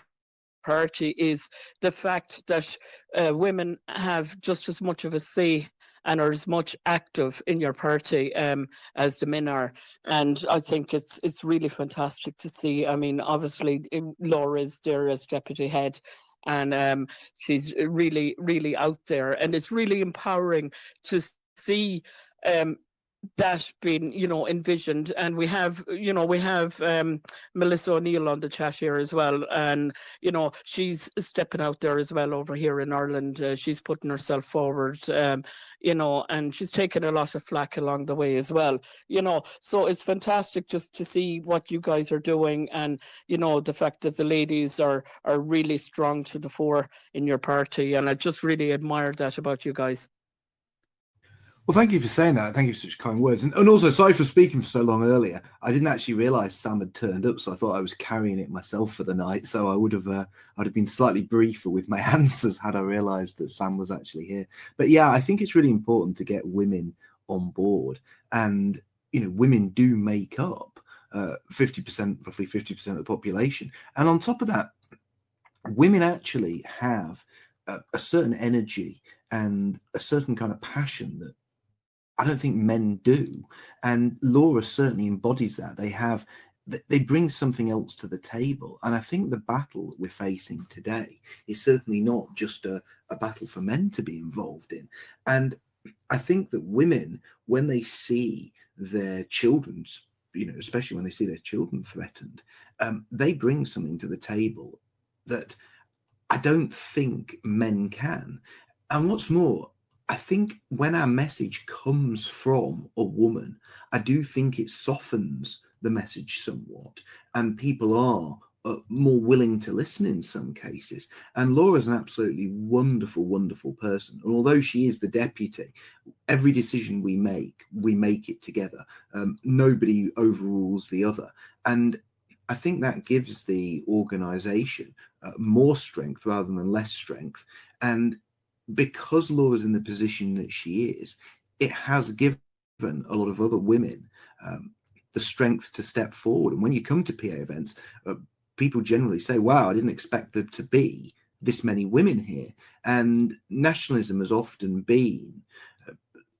party is the fact that uh, women have just as much of a say and are as much active in your party um, as the men are. And I think it's it's really fantastic to see. I mean, obviously Laura is there as deputy head, and um, she's really, really out there. And it's really empowering to see um, that being you know envisioned. And we have you know we have um melissa o'neill on the chat here as well. And you know she's stepping out there as well over here in ireland. Uh, she's putting herself forward um you know and she's taken a lot of flack along the way as well you know. So it's fantastic just to see what you guys are doing and you know the fact that the ladies are are really strong to the fore in your party. And i just really admire that about you guys well, thank you for saying that. Thank you for such kind words. And, and also, sorry for speaking for so long earlier. I didn't actually realize Sam had turned up, so I thought I was carrying it myself for the night. So I would have, uh, I'd have been slightly briefer with my [laughs] answers had I realized that Sam was actually here. But yeah, I think it's really important to get women on board, and you know, women do make up uh, fifty percent, roughly fifty percent of the population. And on top of that, women actually have a, a certain energy and a certain kind of passion that I don't think men do. And Laura certainly embodies that. They have they bring something else to the table. And I think the battle we're facing today is certainly not just a, a battle for men to be involved in. And I think that women, when they see their children's, you know, especially when they see their children threatened, um, they bring something to the table that I don't think men can. And what's more, I think when our message comes from a woman, I do think it softens the message somewhat, and people are uh, more willing to listen in some cases. And Laura's an absolutely wonderful, wonderful person. And although she is the deputy, every decision we make, we make it together. Um, nobody overrules the other. And I think that gives the organization uh, more strength rather than less strength. And because Laura's in the position that she is, it has given a lot of other women um, the strength to step forward. And when you come to PA events, uh, people generally say, wow, I didn't expect there to be this many women here. And nationalism has often been uh,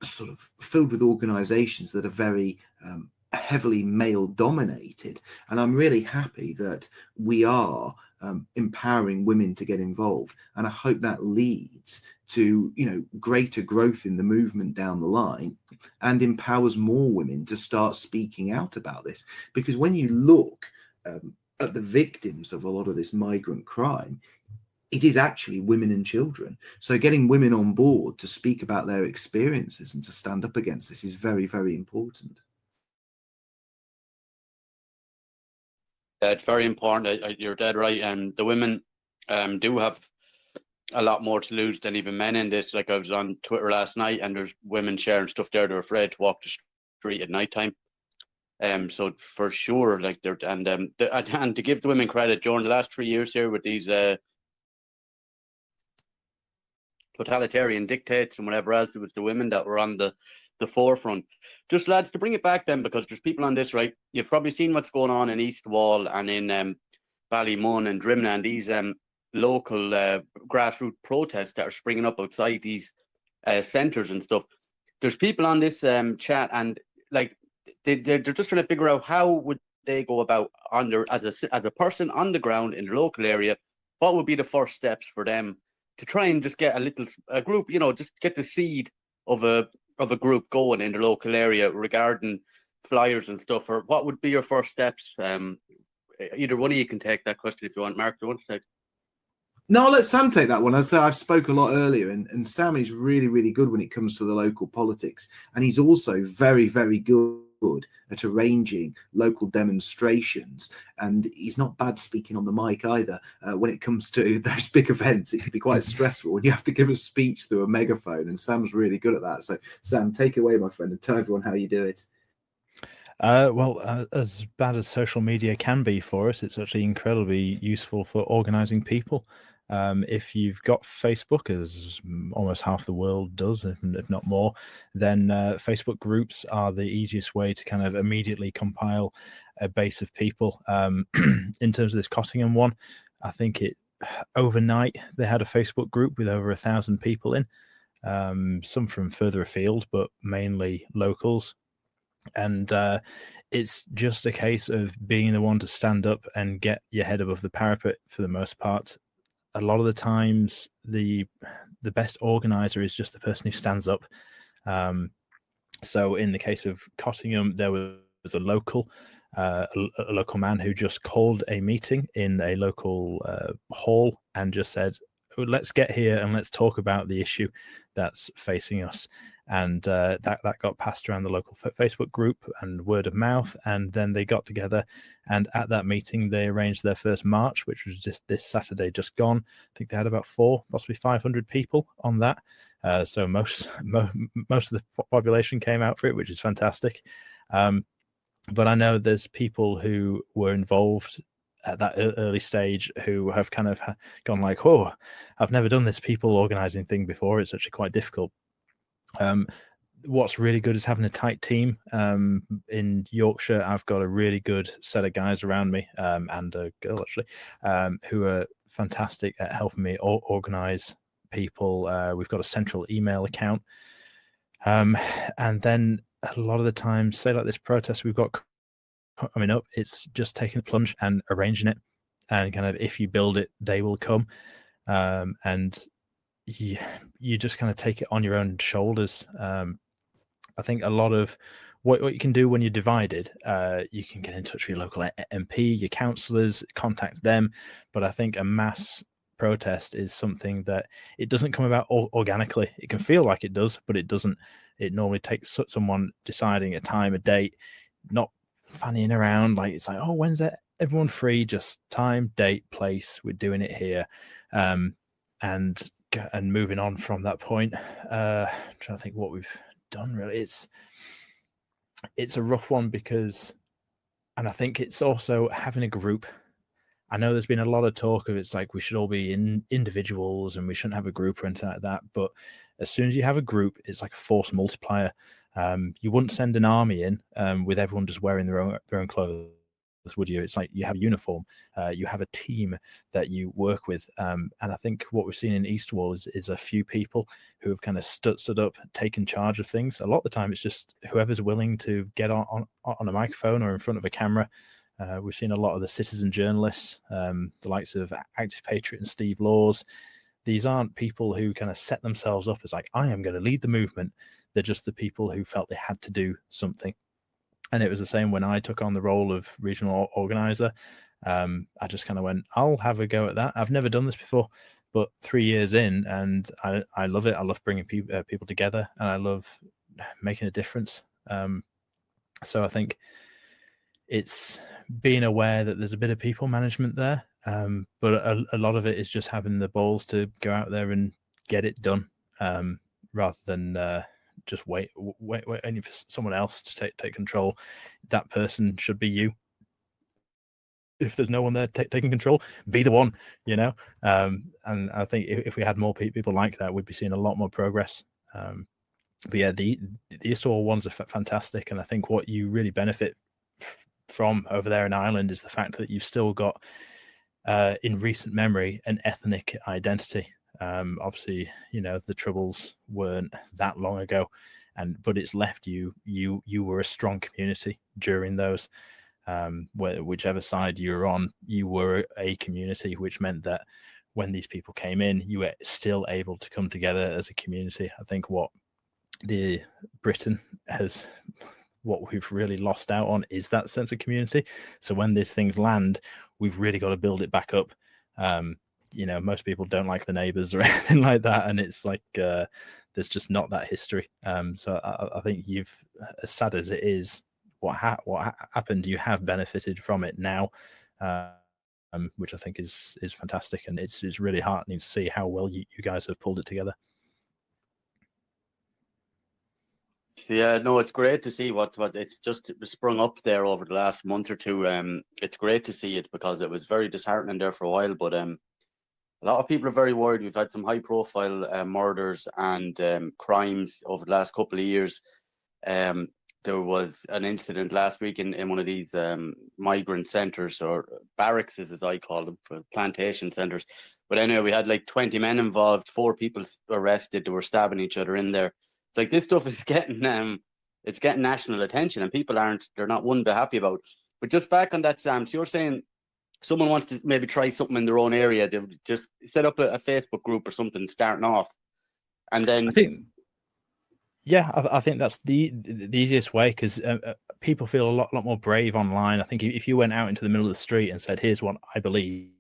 sort of filled with organizations that are very um, heavily male dominated. And I'm really happy that we are um, empowering women to get involved. And I hope that leads to you know greater growth in the movement down the line and empowers more women to start speaking out about this because when you look um, at the victims of a lot of this migrant crime, it is actually women and children. So getting women on board to speak about their experiences and to stand up against this is very, very important. Yeah, it's very important. You're dead right. And um, the women um, do have a lot more to lose than even men in this. Like I was on Twitter last night, and there's women sharing stuff there. They're afraid to walk the street at night time. Um, so for sure, like they're and um, the, [laughs] and to give the women credit, during the last three years here with these uh, totalitarian dictates and whatever else, it was the women that were on the the forefront. Just lads, to bring it back then, because there's people on this, right? You've probably seen what's going on in East Wall and in um, Ballymun and Drimnagh and these um, local uh, grassroots protests that are springing up outside these uh, centres and stuff. There's people on this um, chat and like they, they're, they're just trying to figure out how would they go about under as a as a person on the ground in the local area. What would be the first steps for them to try and just get a little a group, you know, just get the seed of a of a group going in the local area regarding flyers and stuff? Or what would be your first steps? Um, either one of you can take that question if you want. Mark, do you want to take? No, I'll let Sam take that one. I said I've spoke a lot earlier, and, and Sam is really, really good when it comes to the local politics, and he's also very, very good at arranging local demonstrations. And he's not bad speaking on the mic either. Uh, when it comes to [laughs] those big events, it can be quite stressful when you have to give a speech through a megaphone. And Sam's really good at that. So, Sam, take away, my friend, and tell everyone how you do it. Uh, well, uh, as bad as social media can be for us, it's actually incredibly useful for organizing people. Um, if you've got Facebook, as almost half the world does, if, not more, then uh, Facebook groups are the easiest way to kind of immediately compile a base of people. Um, [clears throat] in terms of this Cottingham one, I think it overnight they had a Facebook group with over a thousand people in, um, some from further afield, but mainly locals. And uh, it's just a case of being the one to stand up and get your head above the parapet for the most part a lot of the times the the best organizer is just the person who stands up. Um, so in the case of Cottingham, there was a local uh, a, a, local man who just called a meeting in a local uh, hall and just said, "Let's get here and let's talk about the issue that's facing us." and uh, that that got passed around the local Facebook group and word of mouth, and then they got together, and at that meeting they arranged their first march, which was just this Saturday, just gone. I think they had about four, possibly five hundred people on that. Uh, so most [laughs] mo- most of the population came out for it, which is fantastic. Um, but I know there's people who were involved at that early stage who have kind of gone like, "Oh, I've never done this people organizing thing before. It's actually quite difficult." Um, what's really good is having a tight team. Um, in Yorkshire, I've got a really good set of guys around me, um, and a girl actually, um, who are fantastic at helping me organize people. Uh, we've got a central email account, um, and then a lot of the time, say like this protest we've got coming up, it's just taking the plunge and arranging it, and kind of if you build it, they will come. Um, and you, you just kind of take it on your own shoulders. Um, I think a lot of what, what you can do when you're divided, uh, you can get in touch with your local MP, your councillors, contact them. But I think a mass protest is something that it doesn't come about organically. It can feel like it does, but it doesn't. It normally takes someone deciding a time, a date, not fannying around like it's like, oh, when's that everyone free, just time, date, place. We're doing it here, um, and and moving on from that point. Uh, I'm trying to think what we've done. Really, it's it's a rough one because, and I think it's also having a group. I know there's been a lot of talk of it's like we should all be in individuals and we shouldn't have a group or anything like that. But as soon as you have a group, it's like a force multiplier. Um, you wouldn't send an army in um, with everyone just wearing their own their own clothes would you? It's like you have a uniform, uh, you have a team that you work with, um, and I think what we've seen in East Wall is is a few people who have kind of stood stood up, taken charge of things. A lot of the time, it's just whoever's willing to get on on, on a microphone or in front of a camera. Uh, we've seen a lot of the citizen journalists, um, the likes of Active Patriot and Steve Laws. These aren't people who kind of set themselves up as like I am going to lead the movement. They're just the people who felt they had to do something and it was the same when I took on the role of regional organizer. Um, I just kind of went, I'll have a go at that. I've never done this before, but three years in, and I, I love it. I love bringing people uh, people together, and I love making a difference. Um, so I think it's being aware that there's a bit of people management there, um, but a, a, lot of it is just having the balls to go out there and get it done, um, rather than uh, just wait, wait, wait, waiting for someone else to take take control. That person should be you. If there's no one there t- taking control, be the one, you know. Um, and I think if, if, we had more people like that, we'd be seeing a lot more progress. Um, but yeah, the the East Wall ones are f- fantastic, and I think what you really benefit from over there in Ireland is the fact that you've still got, uh, in recent memory, an ethnic identity. Um, obviously, you know the troubles weren't that long ago, and but it's left you you you were a strong community during those. Um, where, whichever side you were on, you were a community, which meant that when these people came in, you were still able to come together as a community. I think what the Britain has what we've really lost out on is that sense of community. So when these things land, we've really got to build it back up. Um, you know most people don't like the neighbors [laughs] or anything like that and it's like uh, there's just not that history um, so I, I, think you've as sad as it is what ha- what ha- happened you have benefited from it now uh, um, which I think is is fantastic and it's it's really heartening to see how well you, you guys have pulled it together Yeah, no, it's great to see what's what it's just sprung up there over the last month or two. Um, it's great to see it because it was very disheartening there for a while, but um, a lot of people are very worried. We've had some high profile uh, murders and um, crimes over the last couple of years. Um, there was an incident last week in, in one of these um, migrant centres or barracks, as I call them, plantation centres. But anyway, we had like 20 men involved, four people arrested. They were stabbing each other in there. It's Like this stuff is [laughs] getting um, it's getting national attention, and people aren't they're not one bit happy about. But just back on that, Sam. So you're saying someone wants to maybe try something in their own area, they just set up a, a, Facebook group or something starting off, and then I think, yeah, I, I think that's the the easiest way because uh, uh, people feel a lot lot more brave online. I think if you went out into the middle of the street and said, "Here's what I believe,"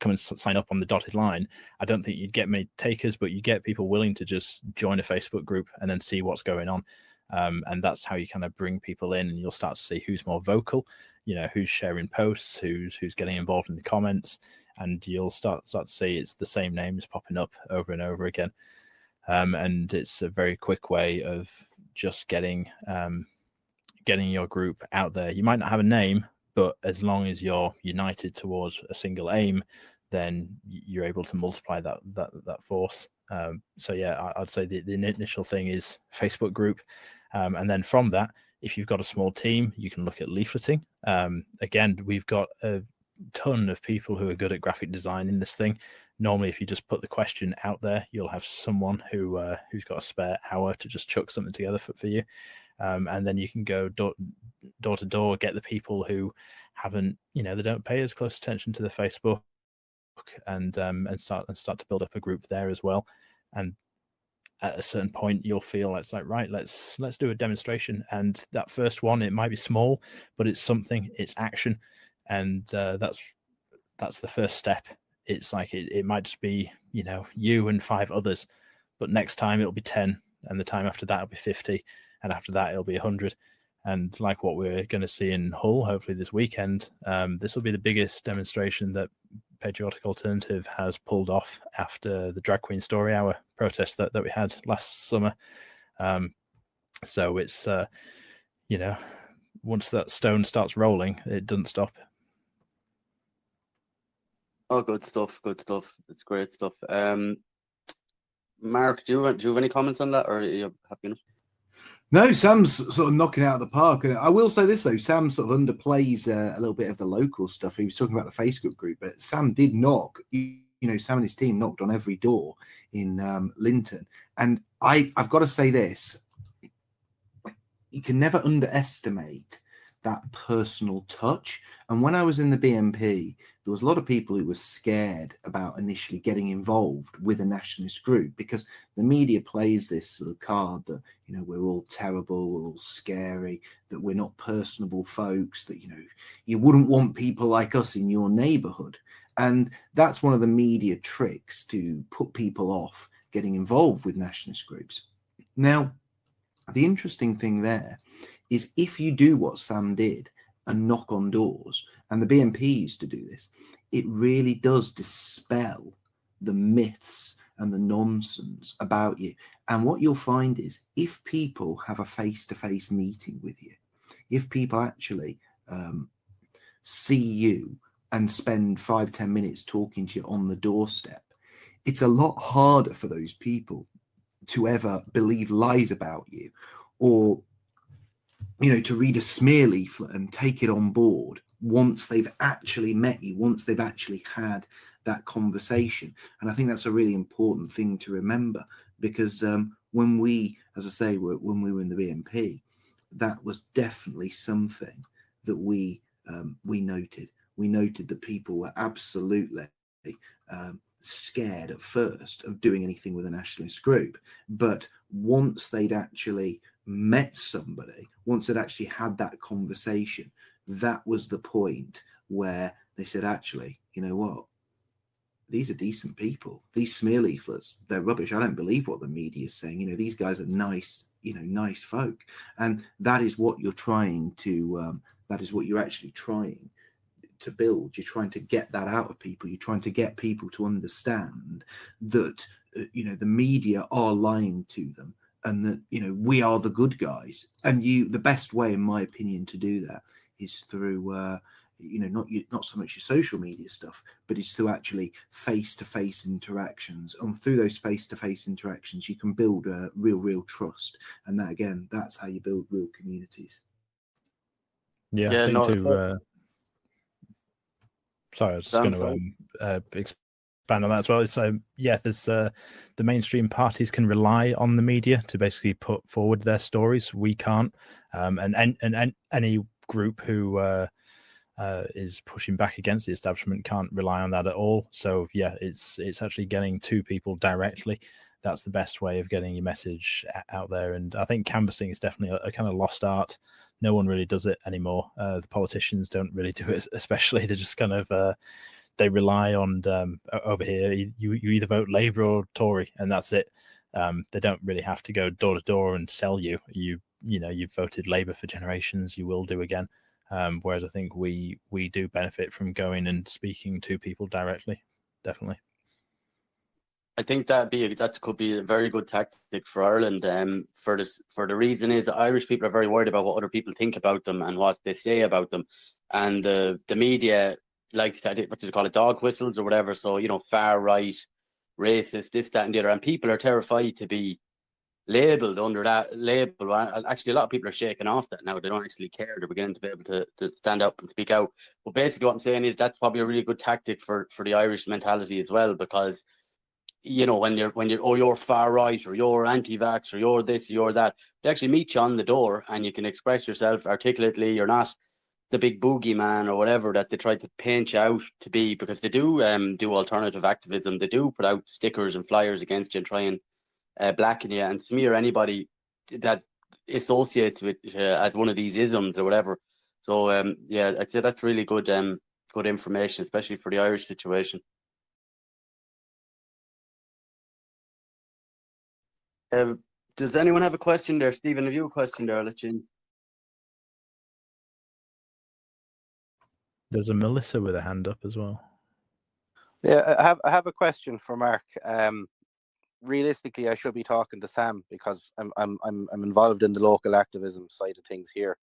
come and sign up on the dotted line. I don't think you'd get many takers, but you get people willing to just join a Facebook group and then see what's going on. Um, and that's how you kind of bring people in and you'll start to see who's more vocal you know who's sharing posts who's who's getting involved in the comments and you'll start start to see it's the same names popping up over and over again. Um, and it's a very quick way of just getting um, getting your group out there. You might not have a name but as long as you're united towards a single aim then you're able to multiply that that that force. Um, so yeah I, would say the, the initial thing is facebook group. Um, and then from that, if you've got a small team, you can look at leafleting. Um, again, we've got a ton of people who are good at graphic design in this thing. Normally, if you just put the question out there, you'll have someone who uh, who's got a spare hour to just chuck something together for, for you, um, and then you can go door, door to door, get the people who haven't, you know, they don't pay as close attention to the Facebook, and um, and start and start to build up a group there as well. And at a certain point you'll feel it's like right let's let's do a demonstration. And that first one it might be small but it's something it's action. And uh, that's that's the first step. It's like it, it might just be you know you and five others but next time it'll be 10 and the time after that it'll be 50 and after that it'll be 100 And like what we're going to see in Hull, hopefully this weekend, um, this will be the biggest demonstration that Patriotic Alternative has pulled off after the Drag Queen Story Hour protest that, that we had last summer. Um, so it's, uh, you know, once that stone starts rolling, it doesn't stop. Oh, good stuff. Good stuff. It's great stuff. Um, Mark, do you, do you have any comments on that, or are you happy enough? No, Sam's sort of knocking out of the park. And I will say this though, Sam sort of underplays uh, a little bit of the local stuff. He was talking about the Facebook group, but Sam did knock. You, know, Sam and his team knocked on every door in um, Linton, and I I've got to say this: you can never underestimate that personal touch. And when I was in the BNP, there was a lot of people who were scared about initially getting involved with a nationalist group because the media plays this sort of card that you know we're all terrible, we're all scary, that we're not personable folks, that you know you wouldn't want people like us in your neighborhood. And that's one of the media tricks to put people off getting involved with nationalist groups. Now, the interesting thing there is if you do what Sam did and knock on doors, and the BNP used to do this, it really does dispel the myths and the nonsense about you. And what you'll find is if people have a face to face meeting with you, if people actually um, see you and spend five ten minutes talking to you on the doorstep, it's a lot harder for those people to ever believe lies about you or you know, to read a smear leaflet and take it on board once they've actually met you, once they've actually had that conversation. And I think that's a really important thing to remember because um, when we, as I say, when we were in the BNP, that was definitely something that we um, we noted. We noted that people were absolutely um, scared at first of doing anything with a nationalist group, but once they'd actually met somebody, once they'd actually had that conversation, that was the point where they said, actually, you know what? These are decent people. These smear leaflets, they're rubbish. I don't believe what the media is saying. You know, these guys are nice, you know, nice folk. And that is what you're trying to, um, that is what you're actually trying to build. You're trying to get that out of people. You're trying to get people to understand that, uh, you know, the media are lying to them and that you know we are the good guys. And you the best way in my opinion to do that is through uh you know not not so much your social media stuff but it's through actually face-to-face interactions. And through those face-to-face interactions you can build a real real trust. And that again that's how you build real communities. Yeah, yeah I think to uh, sorry i was just going to um, uh, on that as well. So yeah, there's uh, the mainstream parties can rely on the media to basically put forward their stories. We can't, um, and, and and and any group who uh, uh, is pushing back against the establishment can't rely on that at all. So yeah, it's it's actually getting to people directly. That's the best way of getting your message out there. And I think canvassing is definitely a, a kind of lost art. No one really does it anymore. Uh, the politicians don't really do it, [laughs] especially. They're just kind of uh, they rely on um, over here. You you either vote Labour or Tory, and that's it. Um, they don't really have to go door to door and sell you. You you know you've voted Labour for generations. You will do again. Um, whereas I think we we do benefit from going and speaking to people directly. Definitely. I think that be that could be a very good tactic for Ireland. Um, for this for the reason is Irish people are very worried about what other people think about them and what they say about them, and the the media likes to what do they call it dog whistles or whatever. So you know, far right, racist, this, that, and the other, and people are terrified to be labeled under that label. Actually, a lot of people are shaking off that now. They don't actually care. They're beginning to be able to, to stand up and speak out. But basically, what I'm saying is that's probably a really good tactic for for the Irish mentality as well, because you know when you're when you're oh you're far right or you're anti-vax or you're this you're that, they actually meet you on the door and you can express yourself articulately. You're not the big boogeyman or whatever that they try to paint you out to be because they do um, do alternative activism. They do put out stickers and flyers against you and try and uh, blacken you and smear anybody that associates with uh, as one of these isms or whatever. So um, yeah, I'd say that's really good um, good information, especially for the Irish situation. Uh, does anyone have a question there? Stephen, have you a question there? I'll let you in. There's a Melissa with a hand up as well. Yeah, I have I have a question for Mark. Um, realistically, I should be talking to Sam because I'm I'm I'm I'm involved in the local activism side of things here.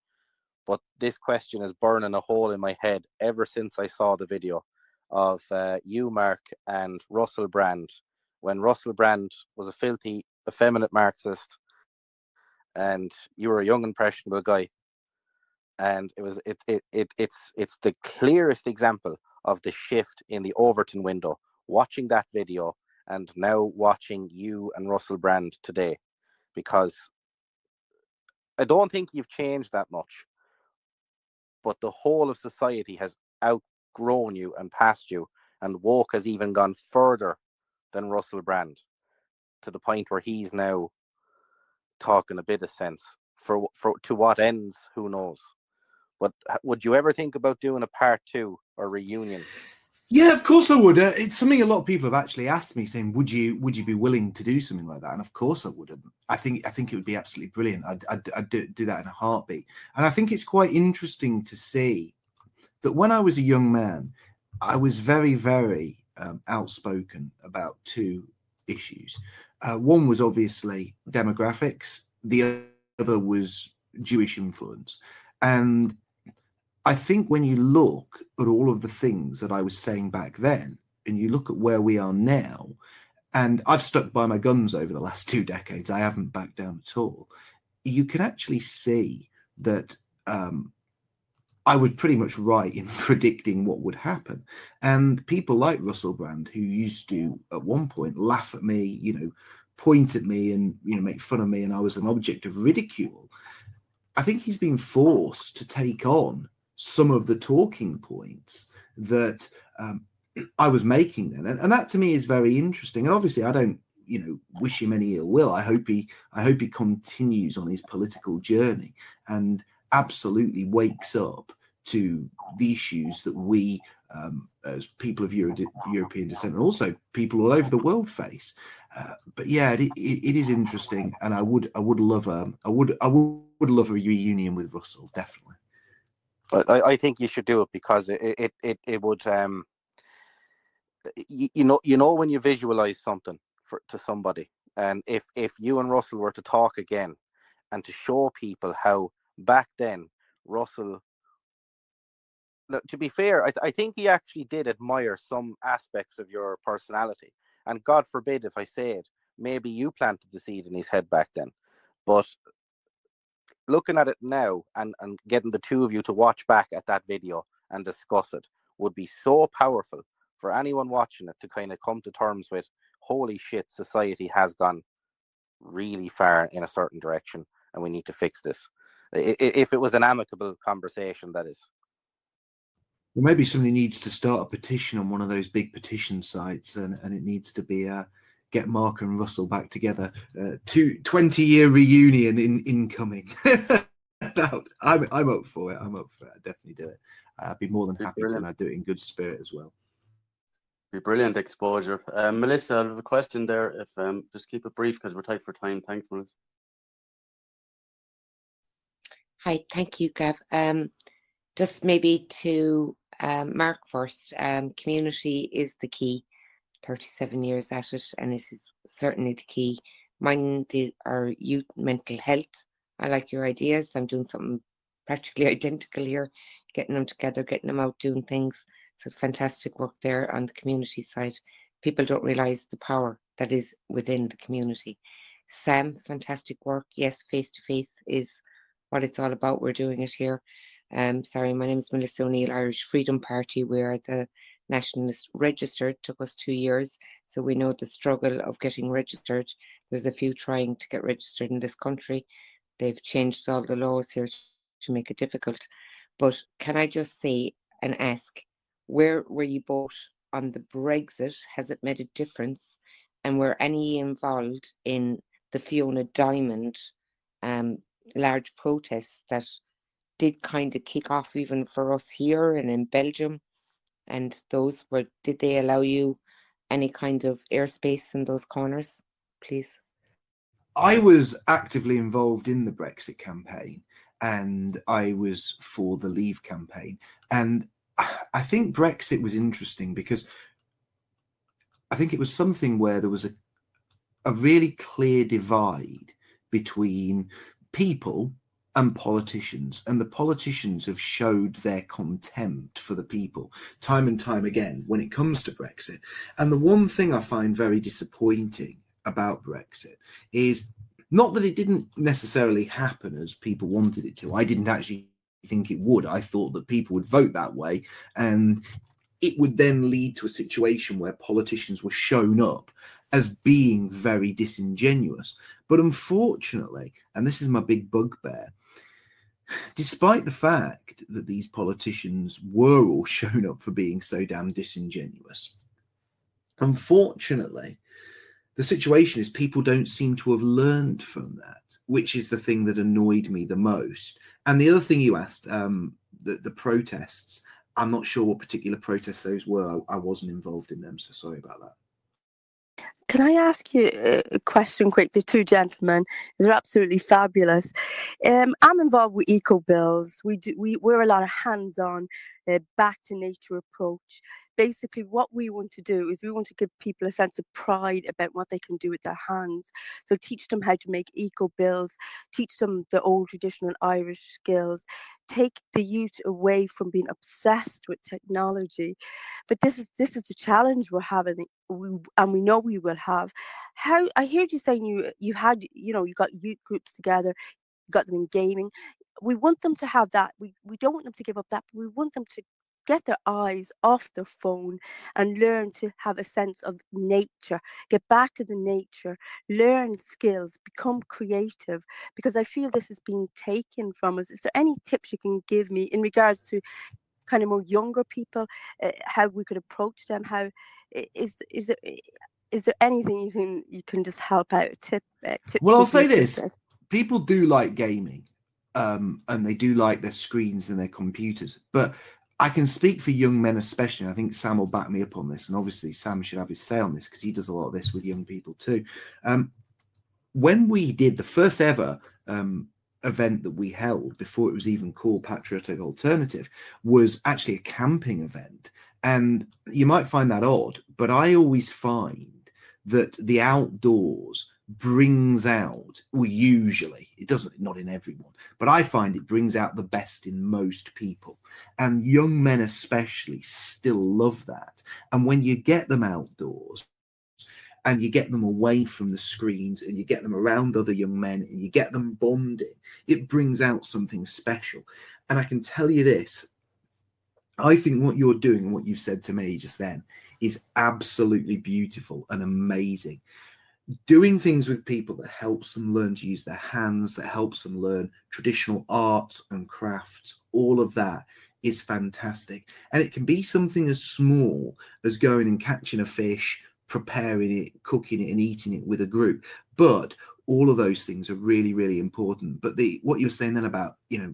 But this question is burning a hole in my head ever since I saw the video of uh, you, Mark, and Russell Brand when Russell Brand was a filthy, effeminate Marxist, and you were a young, impressionable guy. And it was it, it, it it's it's the clearest example of the shift in the Overton window. Watching that video and now watching you and Russell Brand today, because I don't think you've changed that much, but the whole of society has outgrown you and passed you, and woke has even gone further than Russell Brand to the point where he's now talking a bit of sense. For, for to what ends, who knows? But would you ever think about doing a part two or reunion? Yeah, of course I would. Uh, it's something a lot of people have actually asked me, saying, "Would you would you be willing to do something like that?" And of course I would. I think I think it would be absolutely brilliant. I'd, I'd, I'd do, do that in a heartbeat. And I think it's quite interesting to see that when I was a young man, I was very very um, outspoken about two issues. Uh, one was obviously demographics. The other was Jewish influence, and I think when you look at all of the things that I was saying back then, and you look at where we are now, and I've stuck by my guns over the last [laughs] two decades, I haven't backed down at all. You can actually see that um, I was pretty much right in [laughs] predicting what would happen. And people like Russell Brand, who used to at one point laugh at me, you know, point at me and you know make fun of me, and I was an object of ridicule. I think he's been forced to take on some of the talking points that um, [clears throat] I was making then, and, and that to me is very interesting. And obviously, I don't, you know, wish him any ill will. I hope he, I hope he continues on his political journey and absolutely wakes up to the issues that we, um, as people of Euro- European descent, and also people all over the world face. Uh, but yeah, it, it, it is interesting, and I would, I would love a, I would, I would love a reunion with Russell, definitely. I, I think you should do it because it it it, it would um you, you know you know when you visualize something for to somebody and if if you and Russell were to talk again and to show people how back then Russell to be fair I, I think he actually did admire some aspects of your personality and God forbid if I say it maybe you planted the seed in his head back then but looking at it now and, and getting the two of you to watch back at that video and discuss it would be so powerful for anyone watching it to kind of come to terms with holy shit society has gone really far in a certain direction and we need to fix this. If it was an amicable conversation that is. Well maybe somebody needs to start a petition on one of those big petition sites and, and it needs to be a get Mark and Russell back together. Uh, two, 20 year reunion in incoming. [laughs] I'm, I'm up for it. I'm up for it. I definitely do it. I'd be more than happy to, and I'd do it in good spirit as well. Be brilliant exposure. Um, Melissa, I have a question there. If um, just keep it brief because we're tight for time. Thanks, Melissa. Hi, thank you, Gav. Um, just maybe to um, Mark first. Um, community is the key. 37 years at it, and it is certainly the key. Mind the, our youth mental health. I like your ideas. I'm doing something practically [laughs] identical here, getting them together, getting them out doing things. So fantastic work there on the community side. People don't realize the power that is within the community. Sam, fantastic work. Yes, face to face is what it's all about. We're doing it here. Um, sorry, my name is Melissa O'Neill, Irish Freedom Party. We're the nationalist registered took us two years so we know the struggle of getting registered. There's a few trying to get registered in this country. They've changed all the laws here to make it difficult. But can i just say and ask where were you both on the brexit? Has it made a difference? And were any involved in the fiona diamond um, large protests that did kind of kick off even for us here and in belgium and those were did they allow you any kind of airspace in those corners please? I was actively involved in the brexit campaign and i was for the leave campaign. And I think Brexit was interesting because I think it was something where there was a a really clear divide between people and politicians and the politicians have showed their contempt for the people time and time again when it comes to brexit. And the one thing i find very disappointing about brexit is not that it didn't necessarily happen as people wanted it to. I didn't actually think it would. I thought that people would vote that way and it would then lead to a situation where politicians were shown up as being very disingenuous. But unfortunately, and this is my big bugbear, despite the fact that these politicians were all shown up for being so damn disingenuous, unfortunately, the situation is people don't seem to have learned from that, which is the thing that annoyed me the most. And the other thing you asked, um, the, the protests, I'm not sure what particular protests those were. I, I wasn't involved in them, so sorry about that. Can I ask you a question quick? The two gentlemen, they're absolutely fabulous. Um, I'm involved with Eco Bills. We do we we're a lot of hands-on, uh, back to nature approach basically what we want to do is we want to give people a sense of pride about what they can do with their hands. So teach them how to make eco bills teach them the old traditional irish skills take the youth away from being obsessed with technology. But this is this is the challenge we're having we, and we know we will have. How i heard you saying you you had you know you got youth groups together you got them in gaming. We want them to have that. We, we don't want them to give up that but we want them to get their eyes off the phone and learn to have a sense of nature, get back to the nature, learn skills, become creative, because I feel this is being taken from us. Is there any tips you can give me in regards to kind of more younger people, uh, how we could approach them? How is is there is there anything you can you can just help out? Tip. Uh, tip well, I'll say this: people do like gaming. Um, and they do like their screens and their computers. But I can speak for young men, especially. I think Sam will back me up on this, and obviously Sam should have his say on this because he does a lot of this with young people too. Um, when we did the first ever um, event that we held before it was even called Patriotic Alternative was actually a camping event, and you might find that odd, but I always find that the outdoors brings out, well, usually, it doesn't, not in everyone, but I find it brings out the best in most people. And young men, especially, still love that. And when you get them outdoors, and you get them away from the screens and you get them around other young men and you get them bonding, it brings out something special. And I can tell you this I think what you're doing and what you've said to me just then is absolutely beautiful and amazing doing things with people that helps them learn to use their hands, that helps them learn traditional arts and crafts, all of that is fantastic. And it can be something as small as going and catching a fish, preparing it, cooking it, and eating it with a group. But all of those things are really, really important. But the what you're saying then about, you know,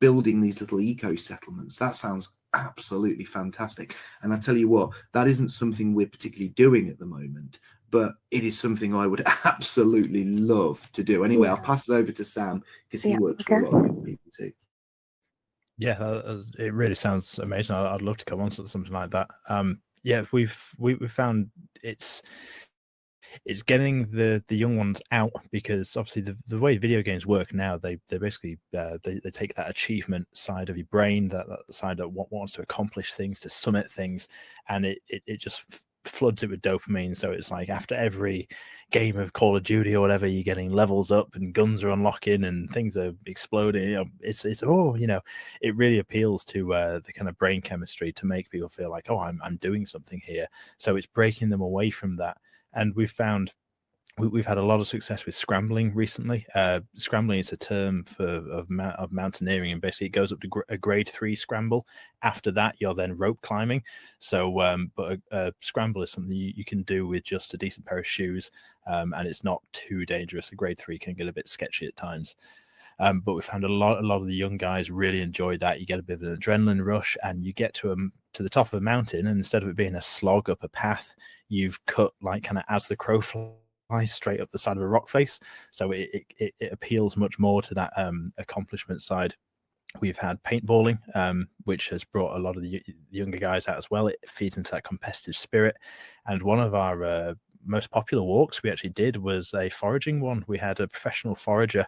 building these little eco settlements, that sounds absolutely fantastic. And I tell you what, that isn't something we're particularly doing at the moment but it is something I would [laughs] absolutely love to do. Anyway, yeah. I'll pass it over to Sam because he yeah, works okay. with a lot of people too. Yeah, uh, it really sounds amazing. I'd love to come on to something like that. Um, yeah, we've we, we found it's it's getting the the young ones out because obviously the, the way video games work now they they basically uh, they, they take that achievement side of your brain that, that side that wants to accomplish things to summit things and it, it, it just floods it with dopamine. So it's like after every game of Call of Duty or whatever, you're getting levels up and guns are unlocking and things are exploding. It's it's oh, you know, it really appeals to uh, the kind of brain chemistry to make people feel like oh, I'm I'm doing something here. So it's breaking them away from that. And we've found we, have had a lot of success with scrambling recently. Uh, scrambling is a term for of, of mountaineering, and basically it goes up to gr- a grade three scramble. After that, you're then rope climbing. So, um, but a, a, scramble is something you, you, can do with just a decent pair of shoes, um, and it's not too dangerous. A grade three can get a bit sketchy at times. Um, but we found a lot, a lot of the young guys really enjoy that. You get a bit of an adrenaline rush, and you get to a to the top of a mountain, and instead of it being a slog up a path, you've cut like kind of as the crow straight up the side of a rock face. So it, it, it appeals much more to that um, accomplishment side. We've had paintballing, um, which has brought a lot of the younger guys out as well. It feeds into that competitive spirit. And one of our uh, most popular walks we actually did was a foraging one. We had a professional forager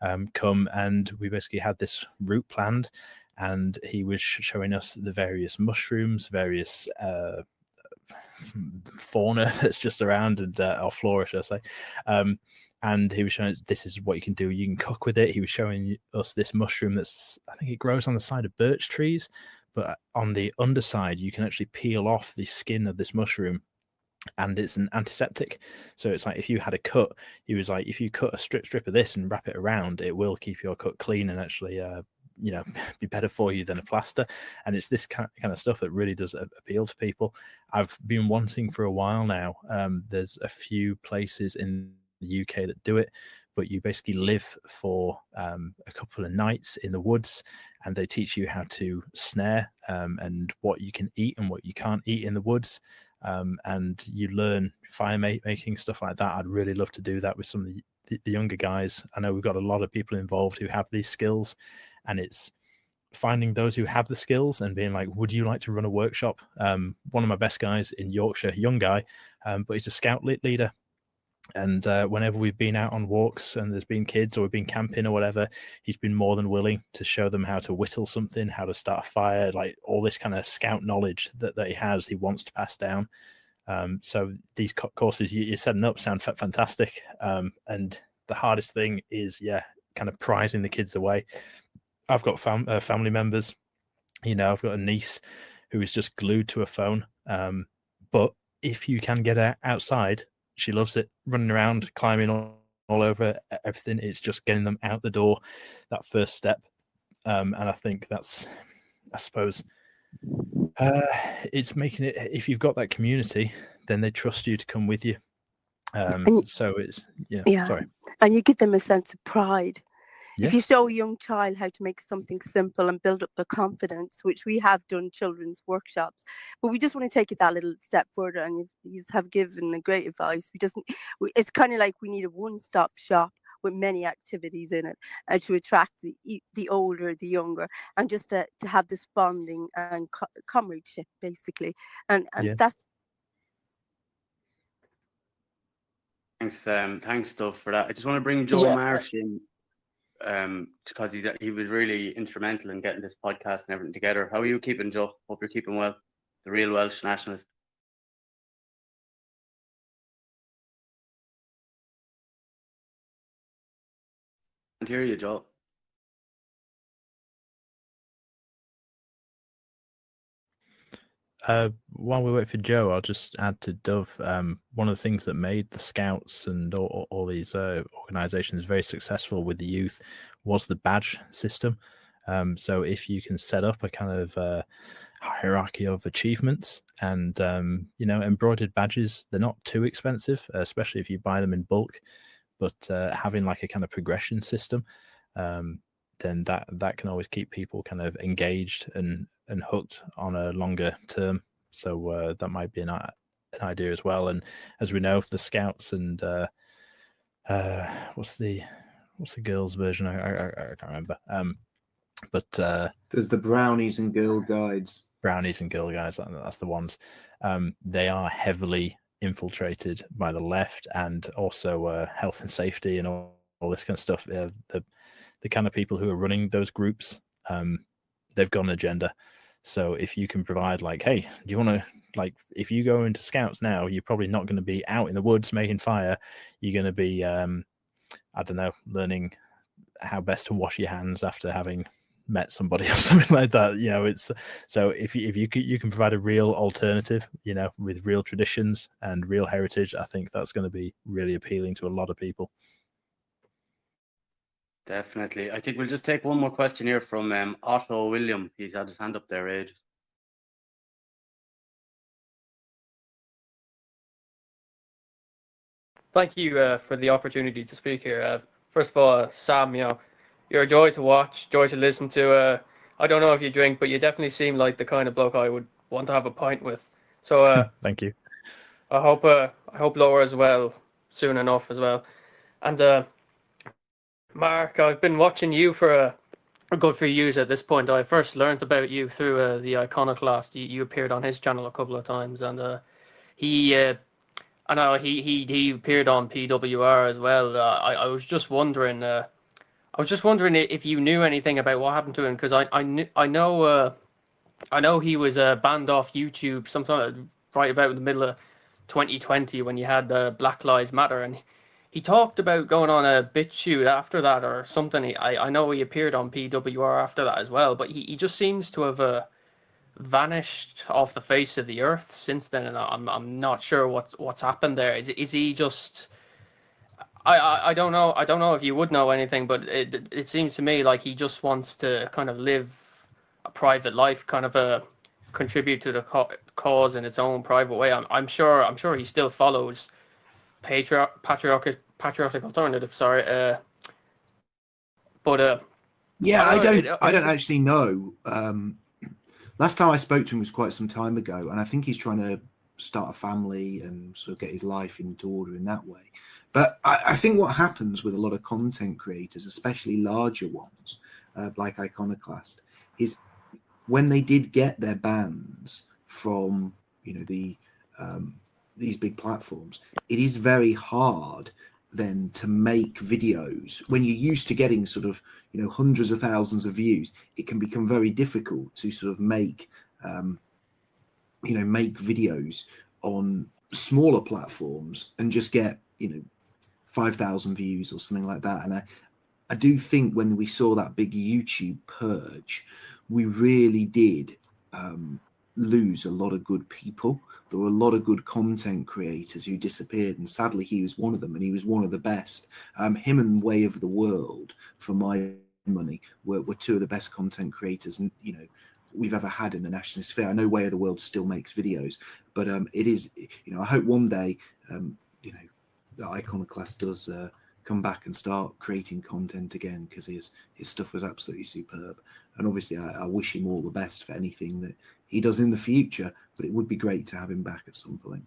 um, come and we basically had this route planned and he was showing us the various mushrooms, various uh, fauna [laughs] that's just around and uh, or flora, should I say. Um, and he was showing us this is what you can do. You can cook with it. He was showing us this mushroom that's I think it grows on the side of birch trees, but on the underside you can actually peel off the skin of this mushroom and it's an antiseptic. So it's like if you had a cut, he was like, if you cut a strip strip of this and wrap it around, it will keep your cut clean and actually, uh, you know, [laughs] be better for you than a plaster. And it's this kind of stuff that really does appeal to people. I've been wanting for a while now. Um, there's a few places in the UK that do it, but you basically live for um, a couple of nights in the woods and they teach you how to snare um, and what you can eat and what you can't eat in the woods. Um, and you learn fire making stuff like that. I'd really love to do that with some of the, the, the younger guys. I know we've got a lot of people involved who have these skills, and it's finding those who have the skills and being like, would you like to run a workshop? Um, one of my best guys in Yorkshire, young guy, um, but he's a scout leader. And uh, whenever we've been out on walks and there's been kids or we've been camping or whatever, he's been more than willing to show them how to whittle something, how to start a fire, like all this kind of scout knowledge that, that he has, he wants to pass down. Um, so these courses you, are setting up sound fantastic. Um, and the hardest thing is, yeah, kind of prizing the kids away. I've got fam- uh, family members, you know, I've got a niece who is just glued to a phone. Um, but if you can get her outside, she loves it, running around, climbing all, all over everything. It's just getting them out the door, that first step. Um, and I think that's, I suppose, uh, it's making it. If you've got that community, then they trust you to come with you. Um, so it's yeah, yeah. Sorry. And you give them a sense of pride if you show a young child how to make something simple and build up their confidence, which we have done children's workshops, but we just want to take it that little step further. And you have given a great advice. We just, it's kind of like we need a one-stop shop with many activities in it uh, to attract the the older, the younger, and just to, to have this bonding and co- comradeship, basically. And and yeah. that's Thanks, um, thanks, stuff for that. I just want to bring Joe yeah. Marsh in um, because he he was really instrumental in getting this podcast and everything together. How are you keeping, Joe? Hope you're keeping well. The real Welsh nationalist. And hear you, Joe. Uh, while we wait for Joe, I'll just add to Dove. Um, one of the things that made the Scouts and all, all these uh, organizations very successful with the youth was the badge system. Um, so if you can set up a kind of uh, hierarchy of achievements and um, you know embroidered badges, they're not too expensive, especially if you buy them in bulk. But uh, having like a kind of progression system, um, then that that can always keep people kind of engaged and and hooked on a longer term. So uh, that might be an, an idea as well. And as we know, the scouts and uh, uh, what's the what's the girls' version? I, I, I can't remember. Um, but uh, there's the brownies and girl guides. Brownies and girl guides. That's the ones. Um, they are heavily infiltrated by the left and also uh, health and safety and all, all this kind of stuff. Uh, the the kind of people who are running those groups, um, they've got an agenda. So if you can provide like, hey, do you want to like if you go into scouts now, you're probably not going to be out in the woods making fire. You're going to be, um, I don't know, learning how best to wash your hands after having met somebody [laughs] or something like that. You know, it's so if you if you you can provide a real alternative, you know, with real traditions and real heritage, I think that's going to be really appealing to a lot of people. Definitely. I think we'll just take one more question here from um, Otto William. He's had his hand up there, Age. Thank you uh, for the opportunity to speak here. Uh, first of all, Sam, you know, you're a joy to watch, joy to listen to. Uh, I don't know if you drink, but you definitely seem like the kind of bloke I would want to have a pint with. So, uh, [laughs] thank you. I hope uh, I hope Laura as well soon enough as well. And uh, Mark, I've been watching you for a, good few years at this point. I first learned about you through uh, the Iconoclast. You, you appeared on his channel a couple of times, and uh, he, uh, I know he, he he appeared on PWR as well. Uh, I I was just wondering, uh, I was just wondering if you knew anything about what happened to him because I I knew I know uh, I know he was banned off YouTube sometime right about in the middle of 2020 when you had Black Lives Matter and he talked about going on a BitChute after that or something. I, I know he appeared on PWR after that as well, but he, he just seems to have uh, vanished off the face of the earth since then, and I'm I'm not sure what's what's happened there. Is is he just? I, I, I don't know. I don't know if you would know anything, but it it seems to me like he just wants to kind of live a private life, kind of a uh, contribute to the cause in its own private way. I'm I'm sure I'm sure he still follows patriot patriotic patriotic alternative. Sorry, uh, but uh, yeah, I don't, I don't, I don't actually know. Um, last time I spoke to him was quite some time ago, and I think he's trying to start a family and sort of get his life into order in that way. But I, I think what happens with a lot of content creators, especially larger ones uh, like Iconoclast, is when they did get their bans from you know the um, these big platforms, it is very hard then to make videos when you're used to getting sort of you know hundreds of thousands of views it can become very difficult to sort of make um, you know make videos on smaller platforms and just get you know 5000 views or something like that and i i do think when we saw that big youtube purge we really did um, lose a lot of good people. There were a lot of good content creators who disappeared, and sadly, he was one of them, and he was one of the best. Um, him and Way of the World, for my money, were, were two of the best content creators, and you know, we've ever had in the national sphere. I know Way of the World still makes videos, but um, it is, you know, I hope one day, um, you know, the Iconoclast does. Uh, come back and start creating content again because his his stuff was absolutely superb. And obviously, I, I, wish him all the best for anything that he does in the future. But it would be great to have him back at some point.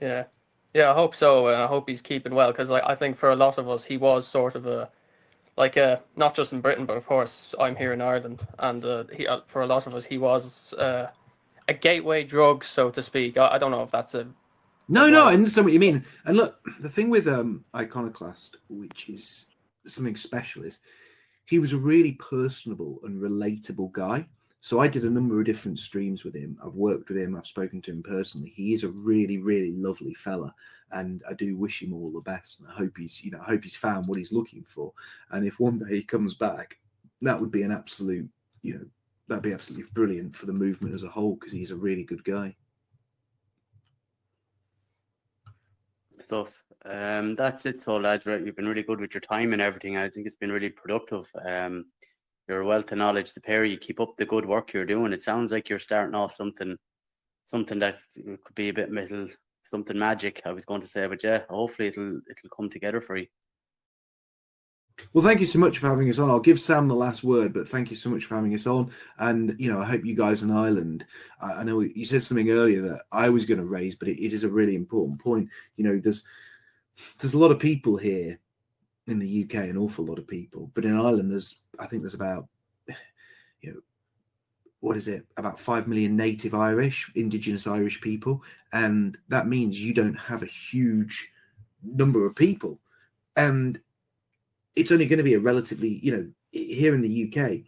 Yeah, yeah, I hope so, and I hope he's keeping well because like I think for a lot of us, he was sort of a like uh not just in Britain, but of course I'm here in Ireland, and uh, he uh, for a lot of us he was uh, a gateway drug, so to speak. I, I don't know if that's a no, no, I understand what you mean. And look, the thing with um Iconoclast, which is something special, is he was a really personable and relatable guy. So I did a number of different streams with him. I've worked with him. I've spoken to him personally. He is a really, really lovely fella, and I do wish him all the best. And I hope he's, you know, I hope he's found what he's looking for. And if one day he comes back, that would be an absolute, you know, that'd be absolutely brilliant for the movement as a whole because he's a really good guy. stuff. Um, that's it. So, lads, Right, you've been really good with your time and everything. I think it's been really productive. Um, you're a wealth of knowledge, the pair. You keep up the good work you're doing. It sounds like you're starting off something, something that could be a bit metal, something magic. I was going to say, but yeah, hopefully it'll it'll come together for you. Well, thank you so much for having us on. I'll give Sam the last word, but thank you so much for having us on. And you know, I hope you guys in Ireland. I, I know you said something earlier that I was going to raise, but it, it is a really important point. You know, there's there's a lot of people here in the UK, an awful lot of people, but in Ireland, there's I think there's about [sighs] you know what is it about 5 million native irish indigenous irish people and that means you don't have a huge number of people and it's only going to be a relatively, you know, here in the UK,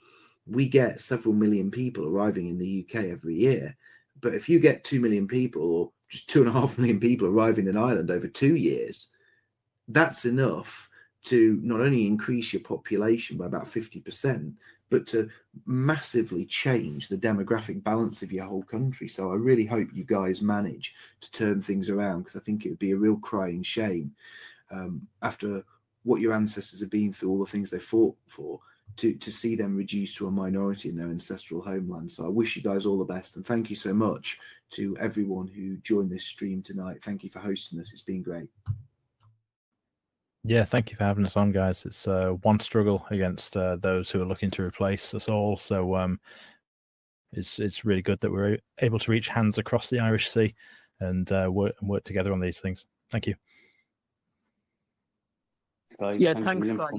we get several million people arriving in the UK every year. But if you get 2 million people or just two and a half [laughs] million people arriving in Ireland over two years, that's enough to not only increase your population by about 50%, but to massively change the demographic balance of your whole country. So I really hope you guys manage to turn things around because I think it would be a real crying shame um, after what your ancestors have been through, all the things they fought for, to to see them reduced to a minority in their ancestral homeland. So I wish you guys all the best, and thank you so much to everyone who joined this stream tonight. Thank you for hosting us; it's been great. Yeah, thank you for having us on, guys. It's uh, one struggle against uh, those who are looking to replace us all. So um, it's it's really good that we're able to reach hands across the Irish Sea and uh, work work together on these things. Thank you guys. Yeah, thanks, thanks guys.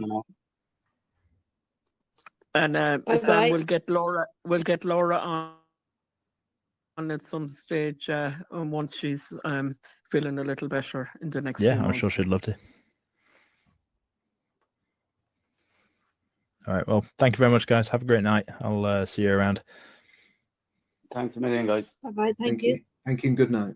And uh, Bye Sam, we'll get Laura. We'll get Laura on, on at some stage uh, um, once she's um, feeling a little better in the next. Yeah, few I'm sure she'd love to. All right. Well, thank you very much, guys. Have a great night. I'll uh, see you around. Thanks a million, guys. Bye bye. Thank, you. Thank you and good night.